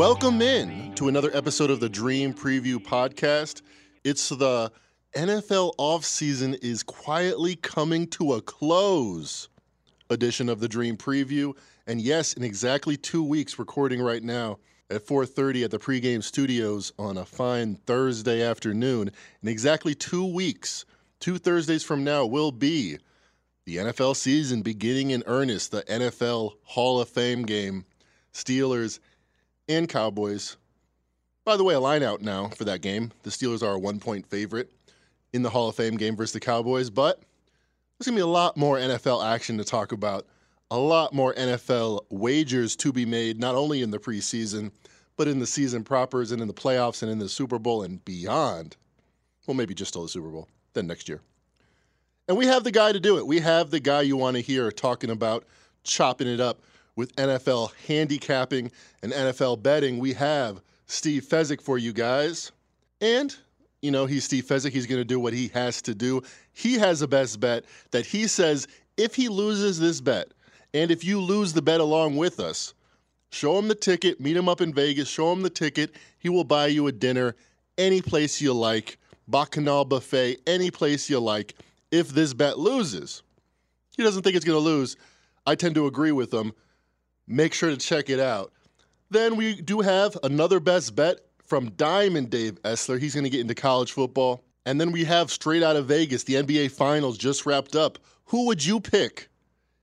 Welcome in to another episode of the Dream Preview Podcast. It's the NFL offseason is quietly coming to a close edition of the Dream Preview. And yes, in exactly two weeks, recording right now at 4:30 at the pregame studios on a fine Thursday afternoon. In exactly two weeks, two Thursdays from now, will be the NFL season beginning in earnest. The NFL Hall of Fame game, Steelers and Cowboys. By the way, a line out now for that game. The Steelers are a one point favorite in the Hall of Fame game versus the Cowboys, but there's going to be a lot more NFL action to talk about, a lot more NFL wagers to be made, not only in the preseason, but in the season propers and in the playoffs and in the Super Bowl and beyond. Well, maybe just till the Super Bowl, then next year. And we have the guy to do it. We have the guy you want to hear talking about chopping it up with NFL handicapping and NFL betting. We have Steve Fezzik for you guys. And, you know, he's Steve Fezzik. He's going to do what he has to do. He has a best bet that he says if he loses this bet, and if you lose the bet along with us, show him the ticket, meet him up in Vegas, show him the ticket. He will buy you a dinner any place you like, Bacchanal Buffet, any place you like, if this bet loses. He doesn't think it's going to lose. I tend to agree with him. Make sure to check it out. Then we do have another best bet from Diamond Dave Essler. He's going to get into college football. And then we have straight out of Vegas, the NBA Finals just wrapped up. Who would you pick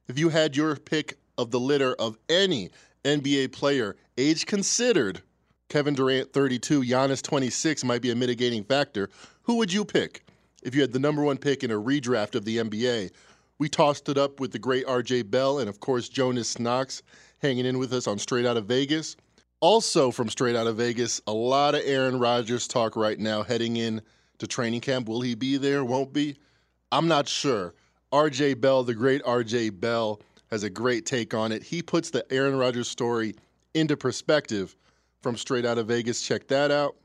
if you had your pick of the litter of any NBA player, age considered? Kevin Durant, 32, Giannis, 26 might be a mitigating factor. Who would you pick if you had the number one pick in a redraft of the NBA? We tossed it up with the great RJ Bell and, of course, Jonas Knox hanging in with us on Straight Out of Vegas. Also, from Straight Out of Vegas, a lot of Aaron Rodgers talk right now heading in to training camp. Will he be there? Won't be? I'm not sure. RJ Bell, the great RJ Bell, has a great take on it. He puts the Aaron Rodgers story into perspective from Straight Out of Vegas. Check that out.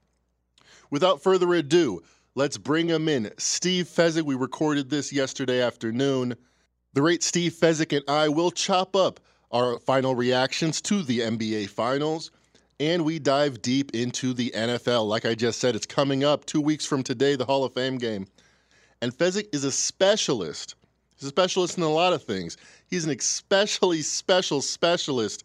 Without further ado, let's bring him in. Steve Fezzik, we recorded this yesterday afternoon. The great Steve Fezzik and I will chop up our final reactions to the NBA Finals, and we dive deep into the NFL. Like I just said, it's coming up two weeks from today, the Hall of Fame game. And Fezzik is a specialist. He's a specialist in a lot of things. He's an especially special specialist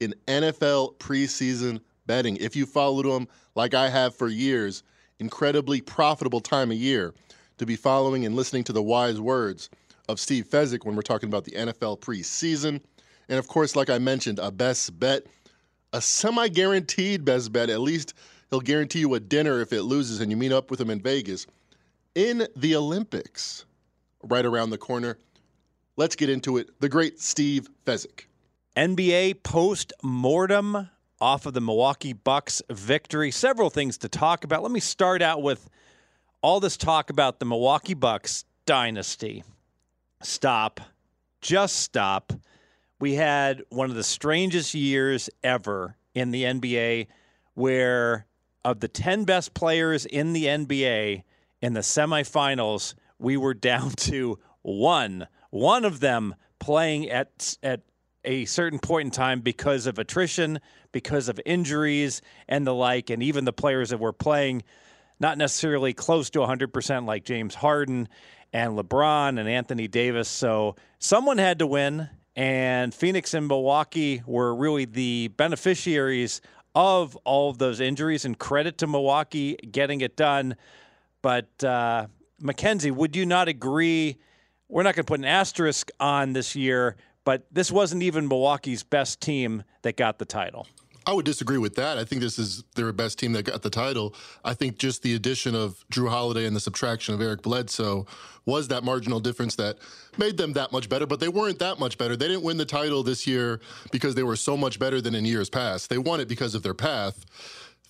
in NFL preseason betting. If you followed him like I have for years, incredibly profitable time of year to be following and listening to the wise words of Steve Fezzik when we're talking about the NFL preseason. And of course, like I mentioned, a best bet, a semi guaranteed best bet. At least he'll guarantee you a dinner if it loses and you meet up with him in Vegas. In the Olympics, right around the corner. Let's get into it. The great Steve Fezzik. NBA post mortem off of the Milwaukee Bucks victory. Several things to talk about. Let me start out with all this talk about the Milwaukee Bucks dynasty. Stop. Just stop we had one of the strangest years ever in the NBA where of the 10 best players in the NBA in the semifinals, we were down to one. One of them playing at at a certain point in time because of attrition, because of injuries and the like, and even the players that were playing not necessarily close to 100% like James Harden and LeBron and Anthony Davis. So someone had to win, and Phoenix and Milwaukee were really the beneficiaries of all of those injuries. And credit to Milwaukee getting it done. But uh, Mackenzie, would you not agree? We're not going to put an asterisk on this year, but this wasn't even Milwaukee's best team that got the title. I would disagree with that. I think this is their best team that got the title. I think just the addition of Jrue Holiday and the subtraction of Eric Bledsoe was that marginal difference that made them that much better, but they weren't that much better. They didn't win the title this year because they were so much better than in years past. They won it because of their path.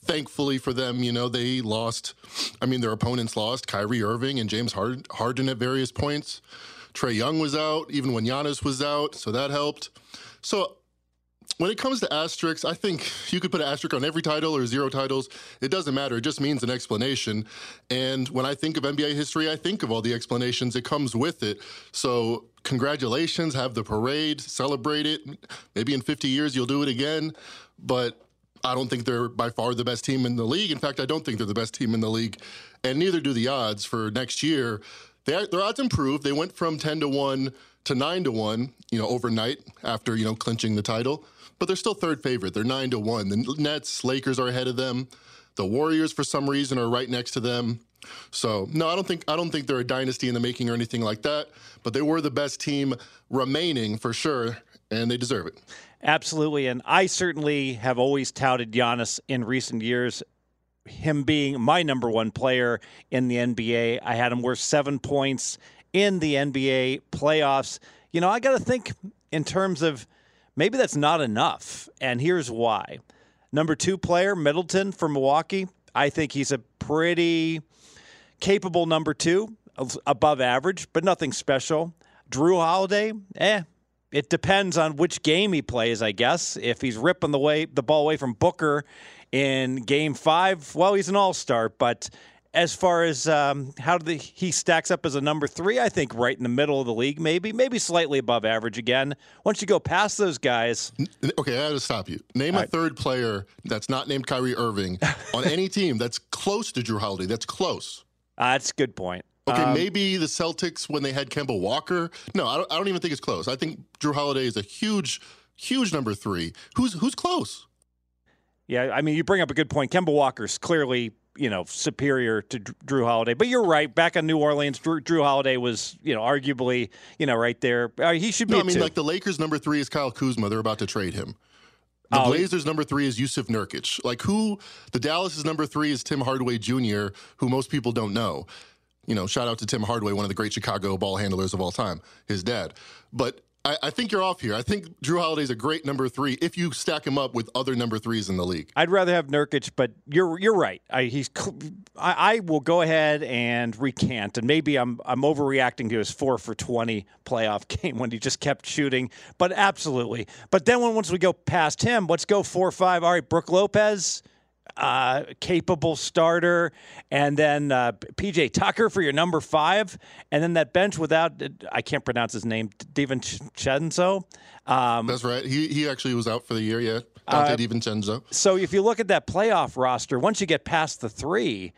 Thankfully for them, you know, they lost. I mean, their opponents lost Kyrie Irving and James Harden at various points. Trae Young was out, even when Giannis was out, so that helped. So when it comes to asterisks, I think you could put an asterisk on every title or zero titles. It doesn't matter. It just means an explanation. And when I think of NBA history, I think of all the explanations that comes with it. So congratulations, have the parade, celebrate it. Maybe in 50 years you'll do it again. But I don't think they're by far the best team in the league. In fact, I don't think they're the best team in the league, and neither do the odds for next year. They, their odds improved. They went from 10 to 1 to 9 to 1, you know, overnight after, you know, clinching the title. But they're still third favorite. They're 9 to 1. The Nets, Lakers are ahead of them. The Warriors for some reason are right next to them. So, no, I don't think I don't think they're a dynasty in the making or anything like that, but they were the best team remaining for sure and they deserve it. Absolutely. And I certainly have always touted Giannis in recent years him being my number one player in the NBA. I had him worth seven points in the NBA playoffs. You know, I got to think in terms of maybe that's not enough. And here's why. Number two player, Middleton from Milwaukee. I think he's a pretty capable number two, above average, but nothing special. Jrue Holiday, eh, it depends on which game he plays, I guess. If he's ripping the way the ball away from Booker in Game Five, well, he's an All Star. But as far as um, how the, he stacks up as a number three, I think right in the middle of the league, maybe, maybe slightly above average again. Once you go past those guys, okay, I got to stop you. Name a right. third player that's not named Kyrie Irving on any team that's close to Jrue Holiday. That's close. Uh, that's a good point. Okay, um, maybe the Celtics when they had Kemba Walker. No, I don't, I don't even think it's close. I think Jrue Holiday is a huge, huge number three. Who's who's close? Yeah, I mean, you bring up a good point. Kemba Walker's clearly, you know, superior to Jrue Holiday. But you're right. Back in New Orleans, Drew, Jrue Holiday was, you know, arguably, you know, right there. Uh, he should be. No, I mean, two. like the Lakers' number three is Kyle Kuzma. They're about to trade him. The oh, Blazers' number three is Jusuf Nurkic. Like who? The Dallas' number three is Tim Hardaway Jr., who most people don't know. You know, shout out to Tim Hardaway, one of the great Chicago ball handlers of all time, his dad. But I, I, think you're off here. I think Jrue Holiday's a great number three if you stack him up with other number threes in the league. I'd rather have Nurkic, but you're you're right. I, he's I, I, will go ahead and recant, and maybe I'm I'm overreacting to his four for twenty playoff game when he just kept shooting. But absolutely. But then when once we go past him, let's go four five. All right, Brook Lopez uh, capable starter, and then uh, PJ Tucker for your number five, and then that bench without I can't pronounce his name, DiVincenzo. Um, That's right. He he actually was out for the year. Yeah, Donte uh, DiVincenzo. So if you look at that playoff roster, once you get past the three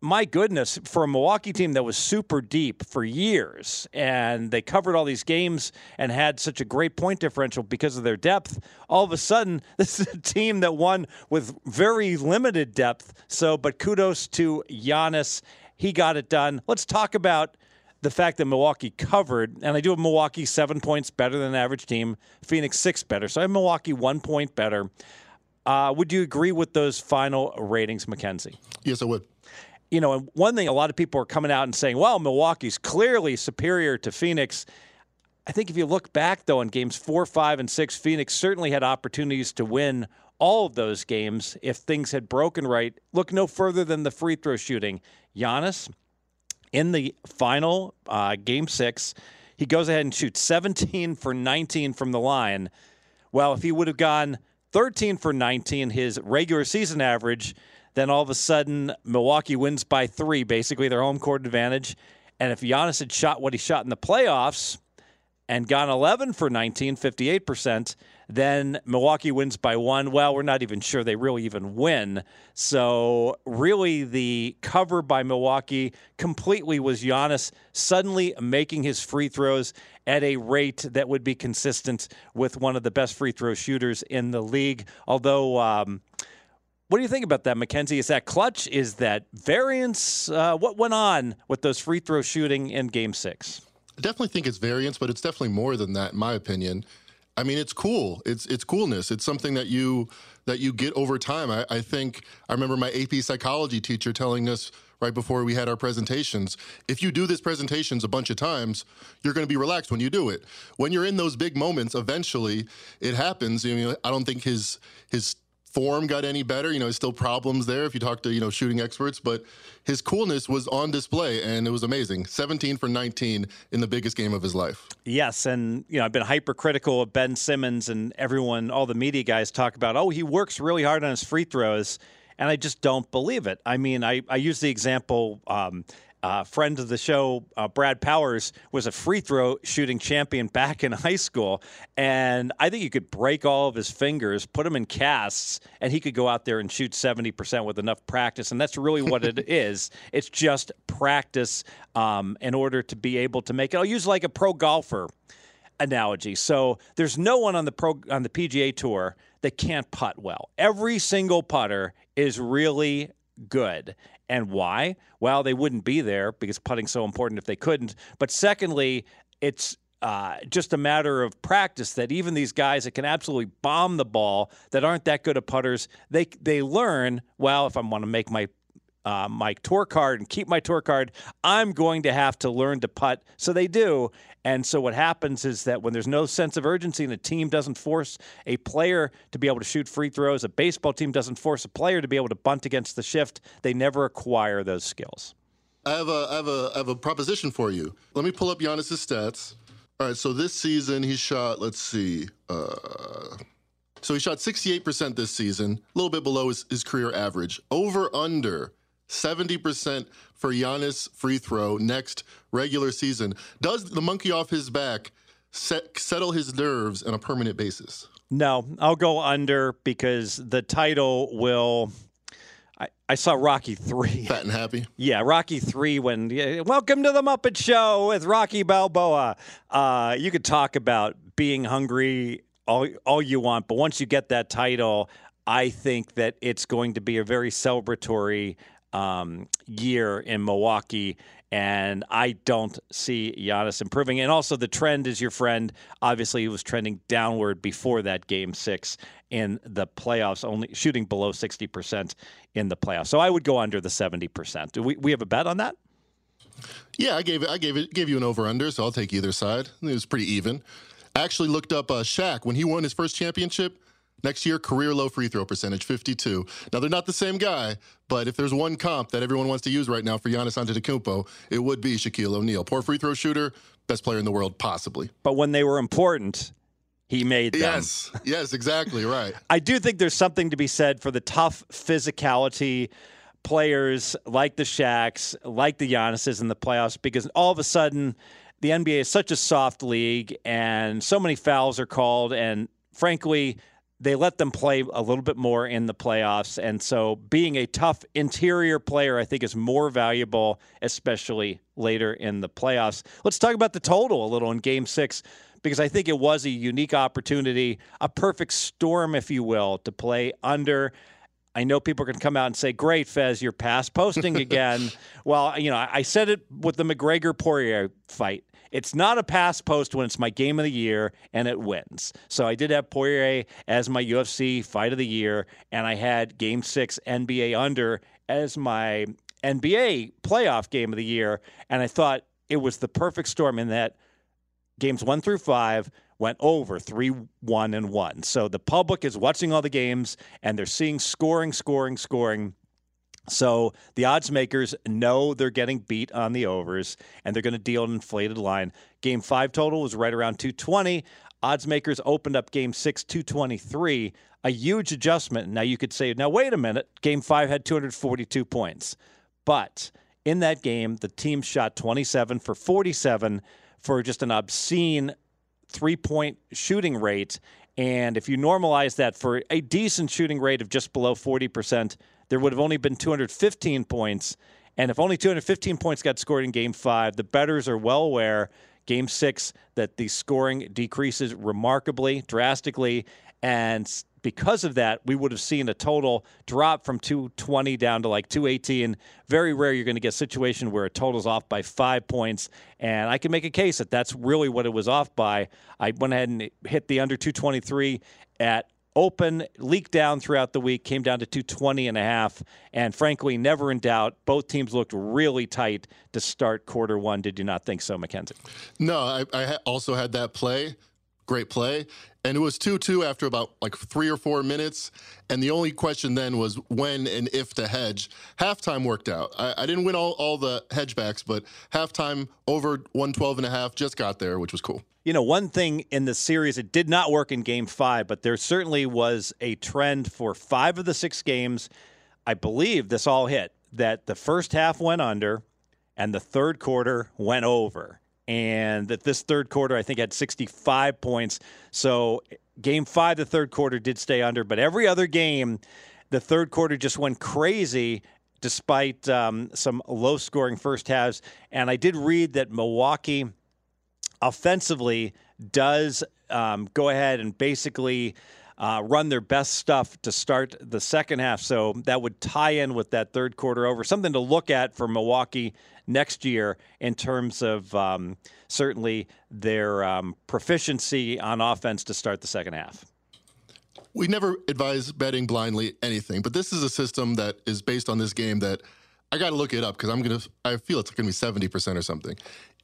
my goodness, for a Milwaukee team that was super deep for years and they covered all these games and had such a great point differential because of their depth, all of a sudden, this is a team that won with very limited depth. So, but kudos to Giannis. He got it done. Let's talk about the fact that Milwaukee covered, and I do have Milwaukee seven points better than average team, Phoenix six better. So I have Milwaukee one point better. Uh, would you agree with those final ratings, Mackenzie? Yes, I would you know, one thing a lot of people are coming out and saying, well, Milwaukee's clearly superior to Phoenix. I think if you look back, though, in games four, five, and six, Phoenix certainly had opportunities to win all of those games if things had broken right. Look no further than the free throw shooting. Giannis, in the final uh, game six, he goes ahead and shoots 17 for 19 from the line. Well, if he would have gone 13 for 19, his regular season average, then all of a sudden Milwaukee wins by three, basically their home court advantage. And if Giannis had shot what he shot in the playoffs and gone 11 for 19, 58%, then Milwaukee wins by one. Well, we're not even sure they really even win. So, really, the cover by Milwaukee completely was Giannis suddenly making his free throws at a rate that would be consistent with one of the best free throw shooters in the league. Although, um, what do you think about that, Mackenzie? Is that clutch? Is that variance? Uh, what went on with those free throw shooting in Game Six? I definitely think it's variance, but it's definitely more than that, in my opinion. I mean, it's cool. It's it's coolness. It's something that you that you get over time. I, I think I remember my AP psychology teacher telling us right before we had our presentations. If you do this presentations a bunch of times, you're going to be relaxed when you do it. When you're in those big moments, eventually it happens. I mean, I don't think his his form got any better. You know, still problems there if you talk to, you know, shooting experts, but his coolness was on display and it was amazing. 17 for 19 in the biggest game of his life. Yes. And, you know, I've been hypercritical of Ben Simmons and everyone, all the media guys talk about, oh, he works really hard on his free throws. And I just don't believe it. I mean, I, I use the example um, uh, friend of the show, uh, Brad Powers, was a free throw shooting champion back in high school. And I think you could break all of his fingers, put him in casts, and he could go out there and shoot 70% with enough practice. And that's really what it is. It's just practice um, in order to be able to make it. I'll use like a pro golfer analogy. So there's no one on the pro on the PGA tour that can't putt well. Every single putter is really good. And why? Well, they wouldn't be there because putting's so important if they couldn't. But secondly, it's uh, just a matter of practice that even these guys that can absolutely bomb the ball that aren't that good at putters, they they learn. Well, if I want to make my uh, my tour card and keep my tour card, I'm going to have to learn to putt. So they do. And so what happens is that when there's no sense of urgency and a team doesn't force a player to be able to shoot free throws, a baseball team doesn't force a player to be able to bunt against the shift, they never acquire those skills. I have a, I have a, I have a proposition for you. Let me pull up Giannis's stats. All right, so this season he shot, let's see, uh, so he shot 68% this season, a little bit below his, his career average. Over under 70% for Giannis free throw next regular season. Does the monkey off his back set, settle his nerves on a permanent basis? No, I'll go under because the title will. I, I saw Rocky three. Fat and happy. Yeah, Rocky three. When yeah, welcome to the Muppet Show with Rocky Balboa. Uh, you could talk about being hungry all all you want, but once you get that title, I think that it's going to be a very celebratory um, year in Milwaukee. And I don't see Giannis improving. And also, the trend is your friend. Obviously, he was trending downward before that game six in the playoffs, only shooting below 60% in the playoffs. So I would go under the 70%. Do we, we have a bet on that? Yeah, I gave it. I gave it. Gave you an over under, so I'll take either side. It was pretty even. I actually looked up uh, Shaq when he won his first championship. Next year, career low free throw percentage, 52. Now, they're not the same guy, but if there's one comp that everyone wants to use right now for Giannis Antetokounmpo, it would be Shaquille O'Neal. Poor free throw shooter, best player in the world, possibly. But when they were important, he made them. Yes, yes, exactly right. I do think there's something to be said for the tough physicality players like the Shaqs, like the Giannis's in the playoffs, because all of a sudden the NBA is such a soft league and so many fouls are called, and frankly, they let them play a little bit more in the playoffs. And so being a tough interior player, I think, is more valuable, especially later in the playoffs. Let's talk about the total a little in game six, because I think it was a unique opportunity, a perfect storm, if you will, to play under. I know people are going to come out and say, "Great, Fez, you're past posting again." well, you know, I said it with the McGregor Poirier fight. It's not a pass post when it's my game of the year and it wins. So I did have Poirier as my UFC fight of the year, and I had Game Six NBA under as my NBA playoff game of the year, and I thought it was the perfect storm in that games one through five went over 3 1 and 1. So the public is watching all the games and they're seeing scoring, scoring, scoring. So the odds makers know they're getting beat on the overs and they're going to deal an inflated line. Game five total was right around 220. Odds makers opened up game six, 223, a huge adjustment. Now you could say, now wait a minute, game five had 242 points. But in that game, the team shot 27 for 47 for just an obscene three point shooting rate. And if you normalize that for a decent shooting rate of just below 40%, there would have only been 215 points. And if only 215 points got scored in game five, the bettors are well aware, game six, that the scoring decreases remarkably, drastically. And because of that, we would have seen a total drop from 220 down to like 218. Very rare you're going to get a situation where a total's off by five points. And I can make a case that that's really what it was off by. I went ahead and hit the under 223 at open, leaked down throughout the week, came down to 220 and a half. And frankly, never in doubt, both teams looked really tight to start quarter one. Did you not think so, Mackenzie? No, I, I also had that play. Great play. And it was 2 2 after about like three or four minutes. And the only question then was when and if to hedge. Halftime worked out. I, I didn't win all, all the hedgebacks, but halftime over 112 and a half just got there, which was cool. You know, one thing in the series, it did not work in game five, but there certainly was a trend for five of the six games. I believe this all hit that the first half went under and the third quarter went over. And that this third quarter, I think, had 65 points. So, game five, the third quarter did stay under, but every other game, the third quarter just went crazy despite um, some low scoring first halves. And I did read that Milwaukee offensively does um, go ahead and basically uh, run their best stuff to start the second half. So that would tie in with that third quarter over. Something to look at for Milwaukee next year in terms of um, certainly their um, proficiency on offense to start the second half. We never advise betting blindly anything, but this is a system that is based on this game that I got to look it up because I'm gonna. I feel it's going to be 70% or something.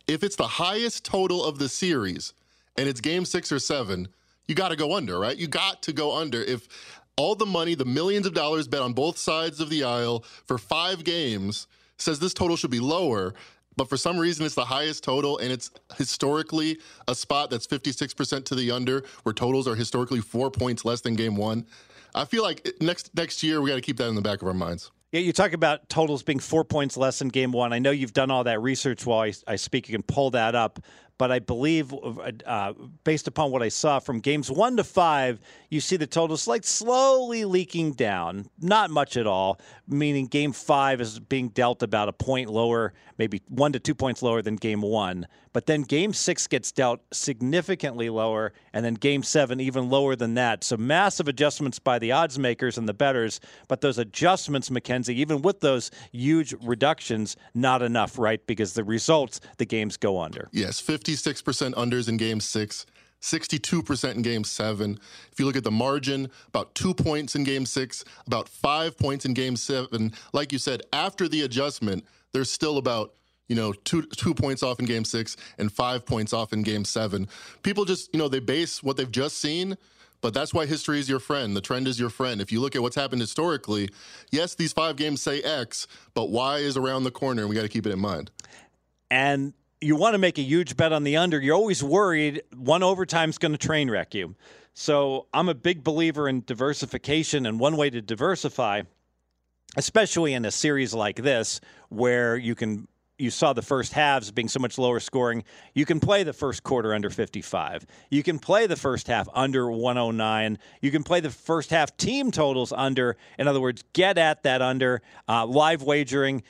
If it's the highest total of the series and it's game six or seven, you got to go under, right? You got to go under. If all the money, the millions of dollars bet on both sides of the aisle for five games says this total should be lower, but for some reason it's the highest total and it's historically a spot that's 56% to the under where totals are historically four points less than game one. I feel like next next year we got to keep that in the back of our minds. Yeah, you talk about totals being four points less in game one. I know you've done all that research while I, I speak. You can pull that up but I believe, uh, based upon what I saw from games one to five, you see the totals like slowly leaking down. Not much at all, meaning game five is being dealt about a point lower, maybe one to two points lower than game one. But then game six gets dealt significantly lower, and then game seven even lower than that. So massive adjustments by the odds makers and the betters. But those adjustments, Mackenzie, even with those huge reductions, not enough, right? Because the results, the games go under. Yes, 56% unders in game six. 62% in game seven. If you look at the margin, about two points in game six, about five points in game seven. Like you said, after the adjustment, there's still about you know, two two points off in game six and five points off in game seven. People just, you know, they base what they've just seen, but that's why history is your friend. The trend is your friend. If you look at what's happened historically, yes, these five games say X, but Y is around the corner, and we got to keep it in mind. And you want to make a huge bet on the under. You're always worried one overtime is going to train wreck you. So I'm a big believer in diversification, and one way to diversify, especially in a series like this, where you can you saw the first halves being so much lower scoring. You can play the first quarter under 55. You can play the first half under 109. You can play the first half team totals under. In other words, get at that under. Uh, live wagering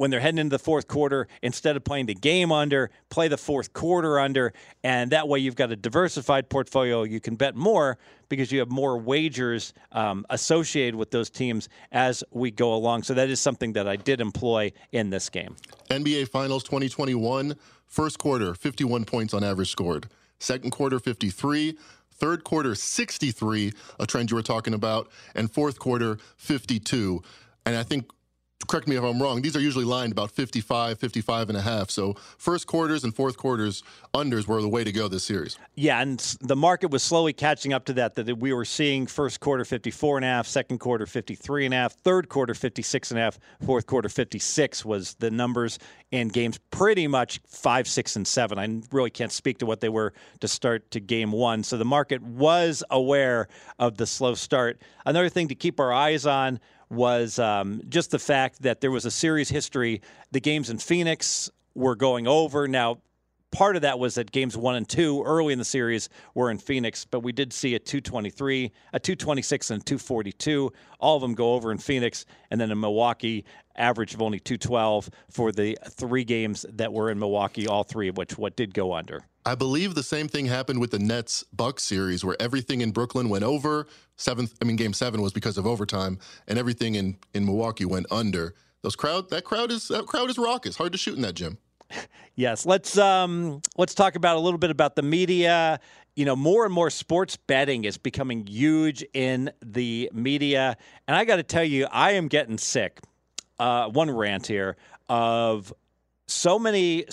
when they're heading into the fourth quarter, instead of playing the game under, play the fourth quarter under. And that way you've got a diversified portfolio. You can bet more because you have more wagers um, associated with those teams as we go along. So that is something that I did employ in this game. NBA Finals 2021, first quarter, 51 points on average scored. Second quarter, 53 third quarter 63 a trend you were talking about and fourth quarter 52 and i think correct me if I'm wrong, these are usually lined about 55, 55 and a half. So first quarters and fourth quarters unders were the way to go this series. Yeah, and the market was slowly catching up to that, that we were seeing first quarter 54 and a half, second quarter 53 and a half, third quarter 56 and a half, fourth quarter 56 was the numbers in games pretty much five, six, and seven. I really can't speak to what they were to start to game one. So the market was aware of the slow start. Another thing to keep our eyes on was um, just the fact that there was a series history. The games in Phoenix were going over. Now, part of that was that games one and two early in the series were in Phoenix, but we did see a 223, a 226, and a 242. All of them go over in Phoenix, and then in Milwaukee, average of only 212 for the three games that were in Milwaukee, all three of which what did go under. I believe the same thing happened with the Nets Bucks series where everything in Brooklyn went over. Seventh, I mean, game seven was because of overtime, and everything in, in Milwaukee went under. Those crowd, that crowd is that crowd is raucous. Hard to shoot in that gym. Yes, let's um, let's talk about a little bit about the media. You know, more and more sports betting is becoming huge in the media, and I got to tell you, I am getting sick. Uh, one rant here of so many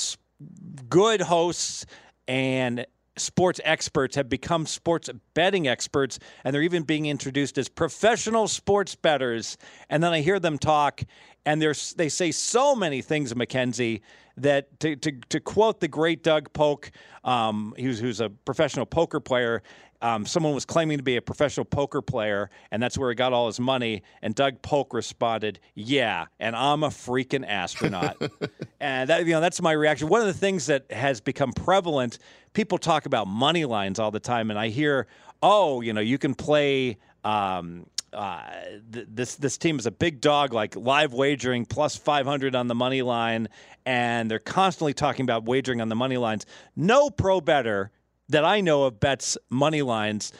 good hosts and sports experts have become sports betting experts and they're even being introduced as professional sports bettors and then i hear them talk and they say so many things mackenzie that to, to, to quote the great Doug Polk, um, who's a professional poker player. Um, someone was claiming to be a professional poker player, and that's where he got all his money. And Doug Polk responded, "Yeah, and I'm a freaking astronaut." and that you know that's my reaction. One of the things that has become prevalent, people talk about money lines all the time, and I hear, "Oh, you know, you can play." Um, uh, th- this this team is a big dog, like live wagering plus 500 on the money line, and they're constantly talking about wagering on the money lines. No pro better that I know of bets money lines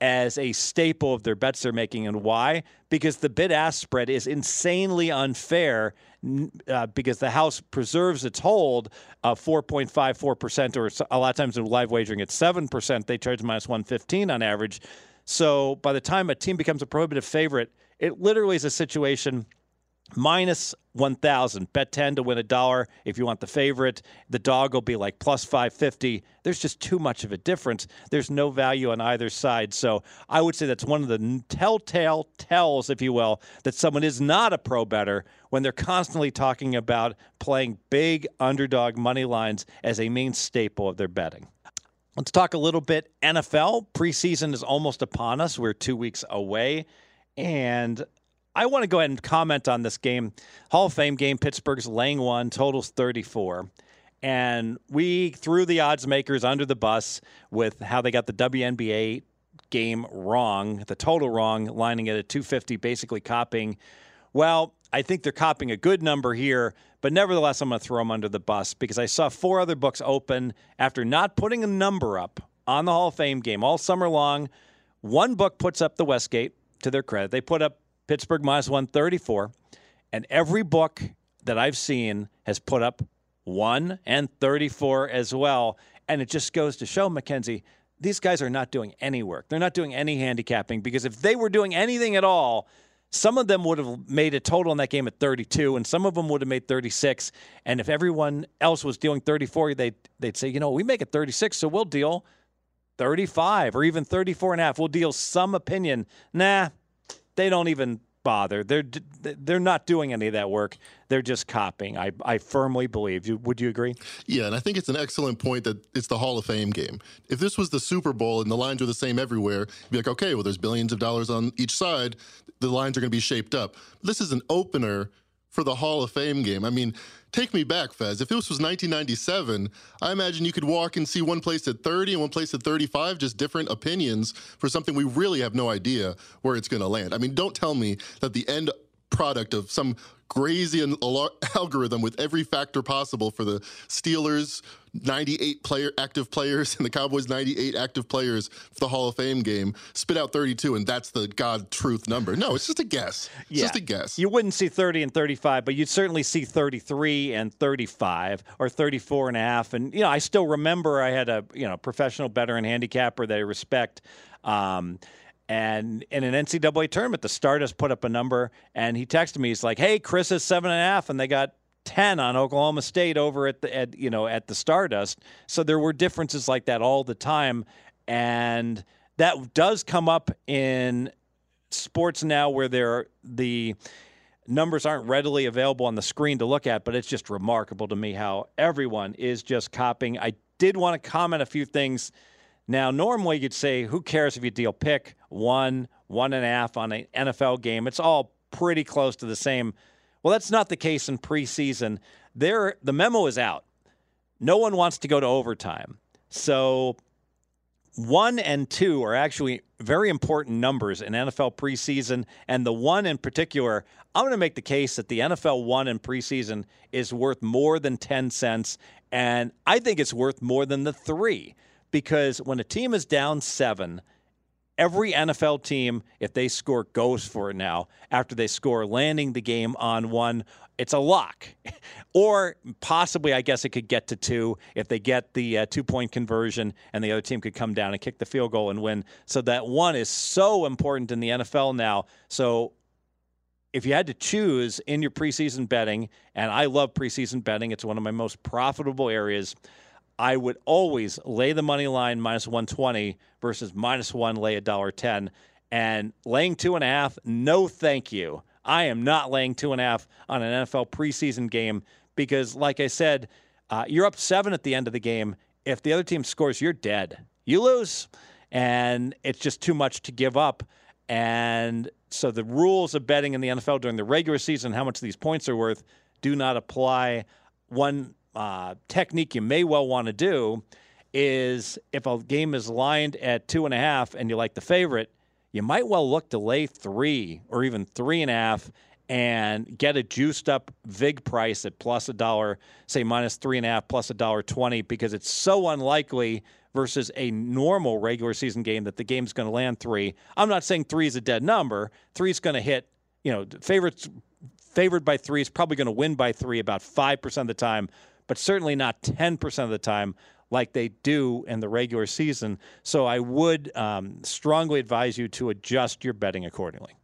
as a staple of their bets they're making, and why? Because the bid ask spread is insanely unfair. Uh, because the house preserves its hold of 4.54%, or a lot of times in live wagering, it's 7%. They charge minus 115 on average. So by the time a team becomes a prohibitive favorite, it literally is a situation minus 1000 bet 10 to win a dollar if you want the favorite the dog will be like plus 550 there's just too much of a difference there's no value on either side so i would say that's one of the telltale tells if you will that someone is not a pro better when they're constantly talking about playing big underdog money lines as a main staple of their betting Let's talk a little bit NFL. Preseason is almost upon us. We're two weeks away. And I want to go ahead and comment on this game. Hall of Fame game, Pittsburgh's laying one, totals 34. And we threw the odds makers under the bus with how they got the WNBA game wrong, the total wrong, lining it at 250, basically copying. Well, I think they're copying a good number here, but nevertheless, I'm going to throw them under the bus because I saw four other books open after not putting a number up on the Hall of Fame game all summer long. One book puts up the Westgate to their credit. They put up Pittsburgh minus 134, and every book that I've seen has put up 1 and 34 as well. And it just goes to show, Mackenzie, these guys are not doing any work. They're not doing any handicapping because if they were doing anything at all, some of them would have made a total in that game at 32, and some of them would have made 36. And if everyone else was dealing 34, they'd, they'd say, you know, we make it 36, so we'll deal 35 or even 34 and a half. We'll deal some opinion. Nah, they don't even bother. They're they're not doing any of that work. They're just copying. I, I firmly believe. Would you agree? Yeah, and I think it's an excellent point that it's the Hall of Fame game. If this was the Super Bowl and the lines were the same everywhere, you'd be like, okay, well, there's billions of dollars on each side. The lines are going to be shaped up. This is an opener for the Hall of Fame game. I mean, take me back, Fez. If this was 1997, I imagine you could walk and see one place at 30 and one place at 35, just different opinions for something we really have no idea where it's going to land. I mean, don't tell me that the end product of some crazy algorithm with every factor possible for the Steelers 98 player active players and the Cowboys 98 active players for the Hall of Fame game spit out 32 and that's the god truth number. No, it's just a guess. It's yeah. just a guess. You wouldn't see 30 and 35, but you'd certainly see 33 and 35 or 34 and a half and you know, I still remember I had a, you know, professional veteran handicapper that I respect um, and in an NCAA tournament, the Stardust put up a number, and he texted me. He's like, "Hey, Chris is seven and a half, and they got ten on Oklahoma State over at the at, you know at the Stardust." So there were differences like that all the time, and that does come up in sports now, where there the numbers aren't readily available on the screen to look at. But it's just remarkable to me how everyone is just copying. I did want to comment a few things now, normally you'd say, who cares if you deal pick one, one and a half on an NFL game? It's all pretty close to the same. Well, that's not the case in preseason. There, the memo is out. No one wants to go to overtime. So, one and two are actually very important numbers in NFL preseason. And the one in particular, I'm going to make the case that the NFL one in preseason is worth more than 10 cents. And I think it's worth more than the three because when a team is down seven, every NFL team, if they score, goes for it now after they score, landing the game on one. It's a lock. or possibly, I guess it could get to two if they get the uh, two point conversion and the other team could come down and kick the field goal and win. So that one is so important in the NFL now. So if you had to choose in your preseason betting, and I love preseason betting, it's one of my most profitable areas. I would always lay the money line minus 120 versus minus one, lay a dollar 10. And laying two and a half, no thank you. I am not laying two and a half on an NFL preseason game because, like I said, uh, you're up seven at the end of the game. If the other team scores, you're dead. You lose, and it's just too much to give up. And so the rules of betting in the NFL during the regular season, how much these points are worth, do not apply. One uh, technique you may well want to do is if a game is lined at two and a half and you like the favorite, you might well look to lay three or even three and a half and get a juiced up vig price at plus a dollar, say minus three and a half plus a dollar twenty, because it's so unlikely versus a normal regular season game that the game's going to land three. I'm not saying three is a dead number. Three is going to hit, you know, favorites favored by three is probably going to win by three about 5% of the time, but certainly not 10% of the time like they do in the regular season. So I would um, strongly advise you to adjust your betting accordingly.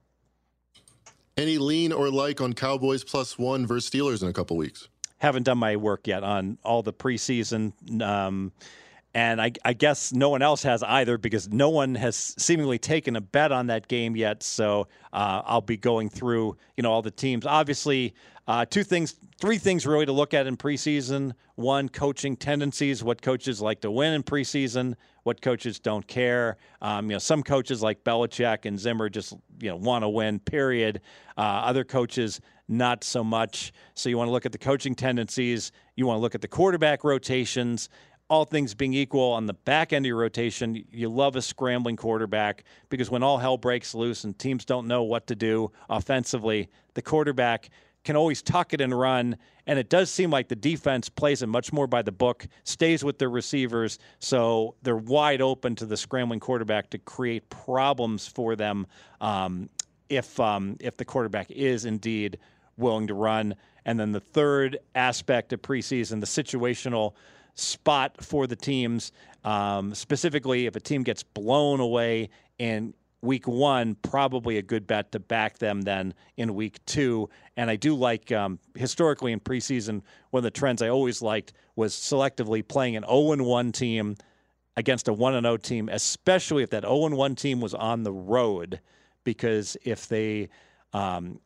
Any lean or like on Cowboys plus one versus Steelers in a couple weeks? Haven't done my work yet on all the preseason. Um, and I, I, guess no one else has either because no one has seemingly taken a bet on that game yet. So uh, I'll be going through, you know, all the teams. Obviously, uh, two things, three things really to look at in preseason. One, coaching tendencies, what coaches like to win in preseason, what coaches don't care. Um, you know, some coaches like Belichick and Zimmer just you know want to win. Period. Uh, other coaches not so much. So you want to look at the coaching tendencies. You want to look at the quarterback rotations all things being equal, on the back end of your rotation, you love a scrambling quarterback because when all hell breaks loose and teams don't know what to do offensively, the quarterback can always tuck it and run. And it does seem like the defense plays it much more by the book, stays with their receivers, so they're wide open to the scrambling quarterback to create problems for them um, if um, if the quarterback is indeed willing to run. And then the third aspect of preseason, the situational spot for the teams. Um, specifically, if a team gets blown away in week one, probably a good bet to back them then in week two. And I do like um, historically in preseason, one of the trends I always liked was selectively playing an 0 1 team against a 1 0 team, especially if that 0 1 team was on the road. Because if they um,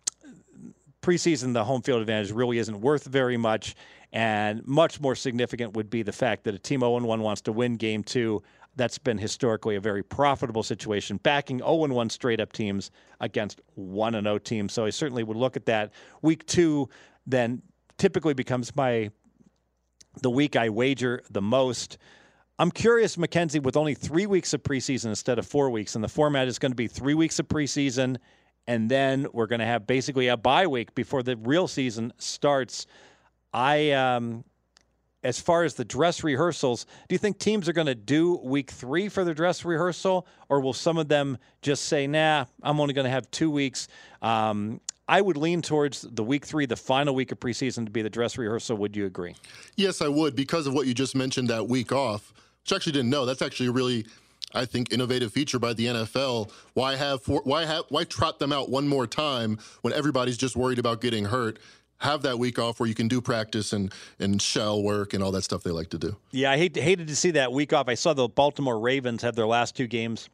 preseason, the home field advantage really isn't worth very much. And much more significant would be the fact that a team 0 1 wants to win game two. That's been historically a very profitable situation, backing 0 1 straight up teams against 1 0 teams. So I certainly would look at that. Week two then typically becomes my the week I wager the most. I'm curious, Mackenzie, with only three weeks of preseason instead of four weeks, and the format is going to be three weeks of preseason, and then we're going to have basically a bye week before the real season starts. I, um, as far as the dress rehearsals, do you think teams are going to do week three for their dress rehearsal, or will some of them just say, "Nah, I'm only going to have two weeks"? Um, I would lean towards the week three, the final week of preseason, to be the dress rehearsal. Would you agree? Yes, I would, because of what you just mentioned. That week off, which I actually didn't know. That's actually a really, I think, innovative feature by the NFL. Why have why have why trot them out one more time when everybody's just worried about getting hurt? Have that week off where you can do practice and and shell work and all that stuff they like to do. Yeah, I hate, hated to see that week off. I saw the Baltimore Ravens have their last two games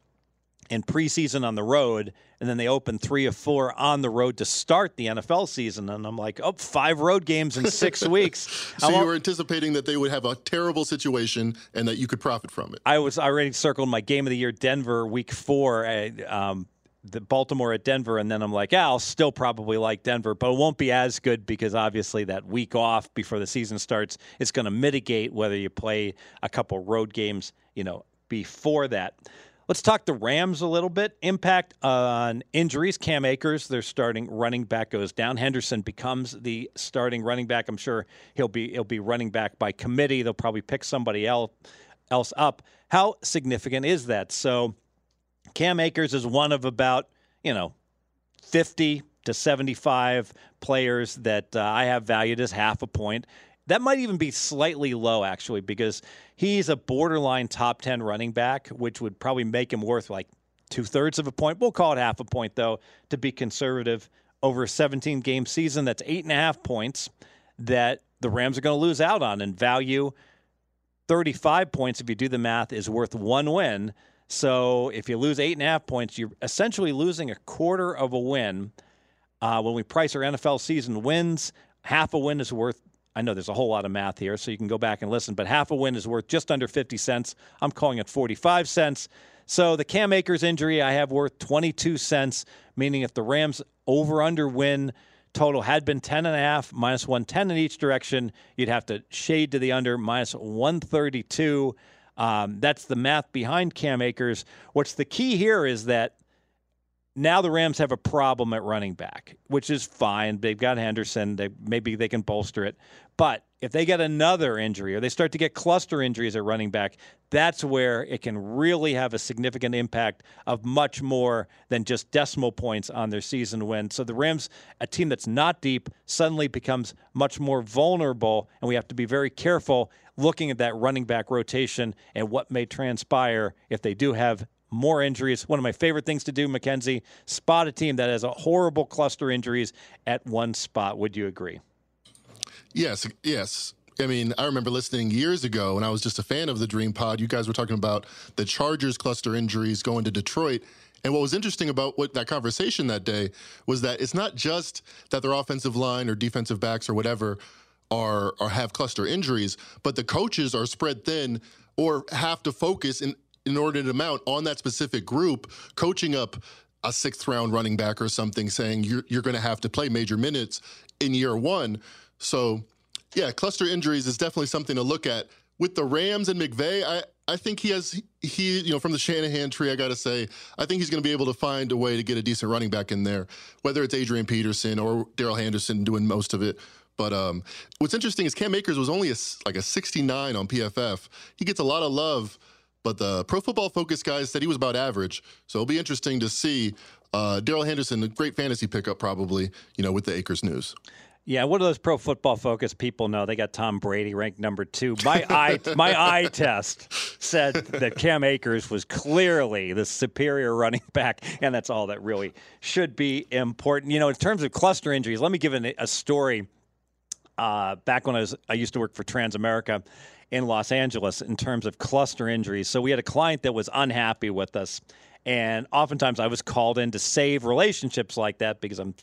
in preseason on the road, and then they opened three of four on the road to start the NFL season. And I'm like, oh, five road games in six weeks. so you were anticipating that they would have a terrible situation and that you could profit from it. I was already circled my game of the year, Denver, week four. um, the Baltimore at Denver, and then I'm like, yeah, I'll still probably like Denver, but it won't be as good because obviously that week off before the season starts is going to mitigate whether you play a couple road games, you know, before that. Let's talk the Rams a little bit. Impact on injuries. Cam Akers, their starting running back, goes down. Henderson becomes the starting running back. I'm sure he'll be he'll be running back by committee. They'll probably pick somebody else else up. How significant is that? So Cam Akers is one of about, you know, 50 to 75 players that uh, I have valued as half a point. That might even be slightly low, actually, because he's a borderline top 10 running back, which would probably make him worth like two thirds of a point. We'll call it half a point, though, to be conservative. Over a 17 game season, that's eight and a half points that the Rams are going to lose out on. And value 35 points, if you do the math, is worth one win. So if you lose eight and a half points, you're essentially losing a quarter of a win. Uh, when we price our NFL season wins, half a win is worth I know there's a whole lot of math here, so you can go back and listen, but half a win is worth just under 50 cents. I'm calling it 45 cents. So the Cam Akers injury I have worth 22 cents, meaning if the Rams over under win total had been 10 and a half minus 110 in each direction, you'd have to shade to the under minus 132. Um, that's the math behind Cam Akers. What's the key here is that now the Rams have a problem at running back, which is fine. They've got Henderson. They, maybe they can bolster it. But if they get another injury or they start to get cluster injuries at running back, that's where it can really have a significant impact of much more than just decimal points on their season win. So the Rams, a team that's not deep, suddenly becomes much more vulnerable, and we have to be very careful looking at that running back rotation and what may transpire if they do have more injuries. One of my favorite things to do, Mackenzie, spot a team that has a horrible cluster injuries at one spot. Would you agree? Yes, yes. I mean, I remember listening years ago when I was just a fan of the Dream Pod. You guys were talking about the Chargers cluster injuries going to Detroit. And what was interesting about what that conversation that day was that it's not just that their offensive line or defensive backs or whatever are or have cluster injuries, but the coaches are spread thin or have to focus in inordinate amount on that specific group, coaching up a sixth round running back or something, saying you're you're going to have to play major minutes in year one. So, yeah, cluster injuries is definitely something to look at. With the Rams and McVay, I, I think he has he you know from the Shanahan tree. I got to say, I think he's going to be able to find a way to get a decent running back in there, whether it's Adrian Peterson or Darrell Henderson doing most of it. But um, what's interesting is Cam Akers was only a, like a 69 on PFF. He gets a lot of love, but the Pro Football Focus guys said he was about average. So it'll be interesting to see. Uh, Darrell Henderson, a great fantasy pickup, probably you know with the Akers news. Yeah, what do those pro football focus people know? They got Tom Brady ranked number two. My eye, my eye test said that Cam Akers was clearly the superior running back, and that's all that really should be important. You know, in terms of cluster injuries, let me give a, a story. Uh, back when I was, I used to work for Transamerica in Los Angeles in terms of cluster injuries. So we had a client that was unhappy with us and oftentimes I was called in to save relationships like that because I'm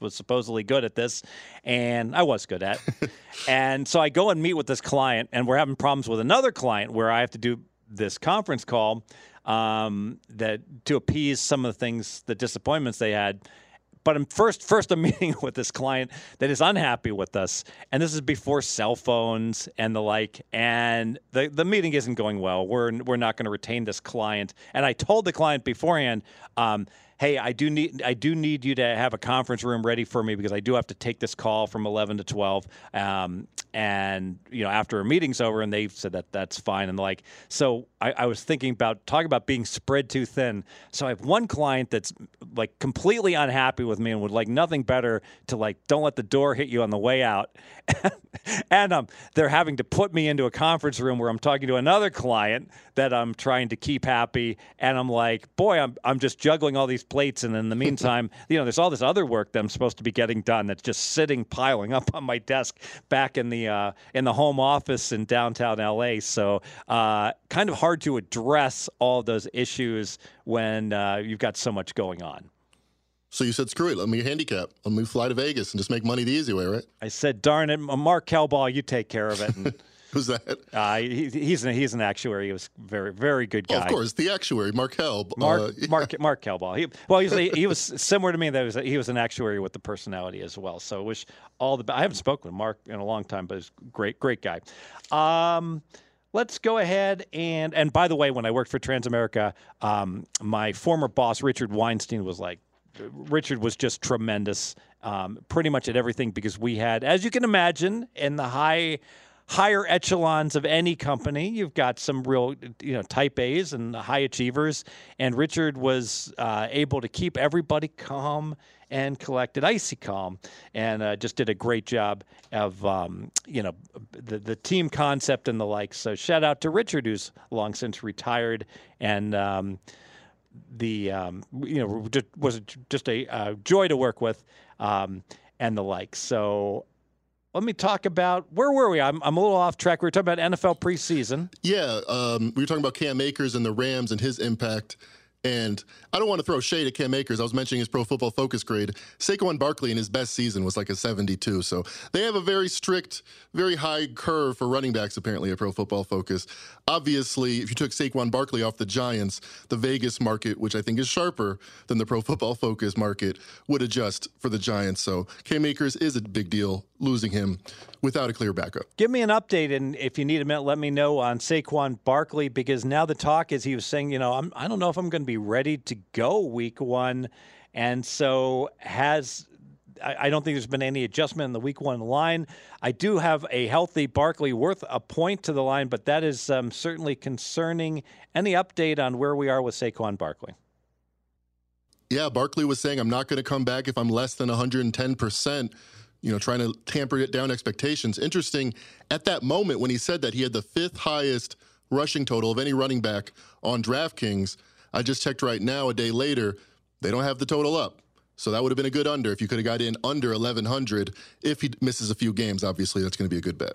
was supposedly good at this, and I was good at. and so I go and meet with this client, and we're having problems with another client where I have to do this conference call um, that to appease some of the things, the disappointments they had but I'm first first I'm meeting with this client that is unhappy with us, and this is before cell phones and the like. And the the meeting isn't going well. We're we're not going to retain this client. And I told the client beforehand. Um, hey, I do need I do need you to have a conference room ready for me because I do have to take this call from 11 to 12. Um, and you know, after a meeting's over, and they said that that's fine, and like, so I, I was thinking about talking about being spread too thin. So I have one client that's like completely unhappy with me and would like nothing better to like don't let the door hit you on the way out, and um, they're having to put me into a conference room where I'm talking to another client that I'm trying to keep happy, and I'm like, boy, I'm I'm just juggling all these plates, and in the meantime, you know, there's all this other work that I'm supposed to be getting done that's just sitting piling up on my desk back in the uh, in the home office in downtown LA. So uh, kind of hard to address all those issues when uh, you've got so much going on. So you said, screw it, let me handicap. Let me fly to Vegas and just make money the easy way, right? I said, darn it, Mark Kelball, you take care of it. And, Who's that? Uh, he, he's an, he's an actuary. He was very very good guy. Oh, of course, the actuary, Mark Helb. Mark uh, Mark Mark Kelball. He, well, he was, he was similar to me. That was he was an actuary with the personality as well. So wish all the. I haven't spoken with Mark in a long time, but he's great great guy. Um, let's go ahead and and by the way, when I worked for Transamerica, um, my former boss Richard Weinstein was like, Richard was just tremendous, um, pretty much at everything because we had, as you can imagine, in the high higher echelons of any company. You've got some real, you know, type A's and high achievers. And Richard was uh, able to keep everybody calm and collected icy calm and uh, just did a great job of um, you know the, the team concept and the like so shout out to richard who's long since retired and um, the um, you know just, was just a uh, joy to work with um, and the like so let me talk about where were we? I'm, I'm a little off track. We were talking about NFL preseason. Yeah, um, we were talking about Cam Akers and the Rams and his impact. And I don't want to throw shade at Cam Akers. I was mentioning his pro football focus grade. Saquon Barkley in his best season was like a 72. So they have a very strict, very high curve for running backs, apparently, at pro football focus. Obviously, if you took Saquon Barkley off the Giants, the Vegas market, which I think is sharper than the pro football focus market, would adjust for the Giants. So Cam Akers is a big deal losing him without a clear backup. Give me an update, and if you need a minute, let me know on Saquon Barkley because now the talk is he was saying, you know, I'm, I don't know if I'm going to be ready to go week one, and so has. I, don't think there's been any adjustment in the week one line. I do have a healthy Barkley worth a point to the line, but that is um, certainly concerning. Any update on where we are with Saquon Barkley? Yeah, Barkley was saying, I'm not going to come back if I'm less than 110% you know, trying to tamper it down expectations. Interesting, at that moment when he said that, he had the fifth highest rushing total of any running back on DraftKings. I just checked right now, a day later, they don't have the total up. So that would have been a good under if you could have got in under 1,100. If he misses a few games, obviously, that's going to be a good bet.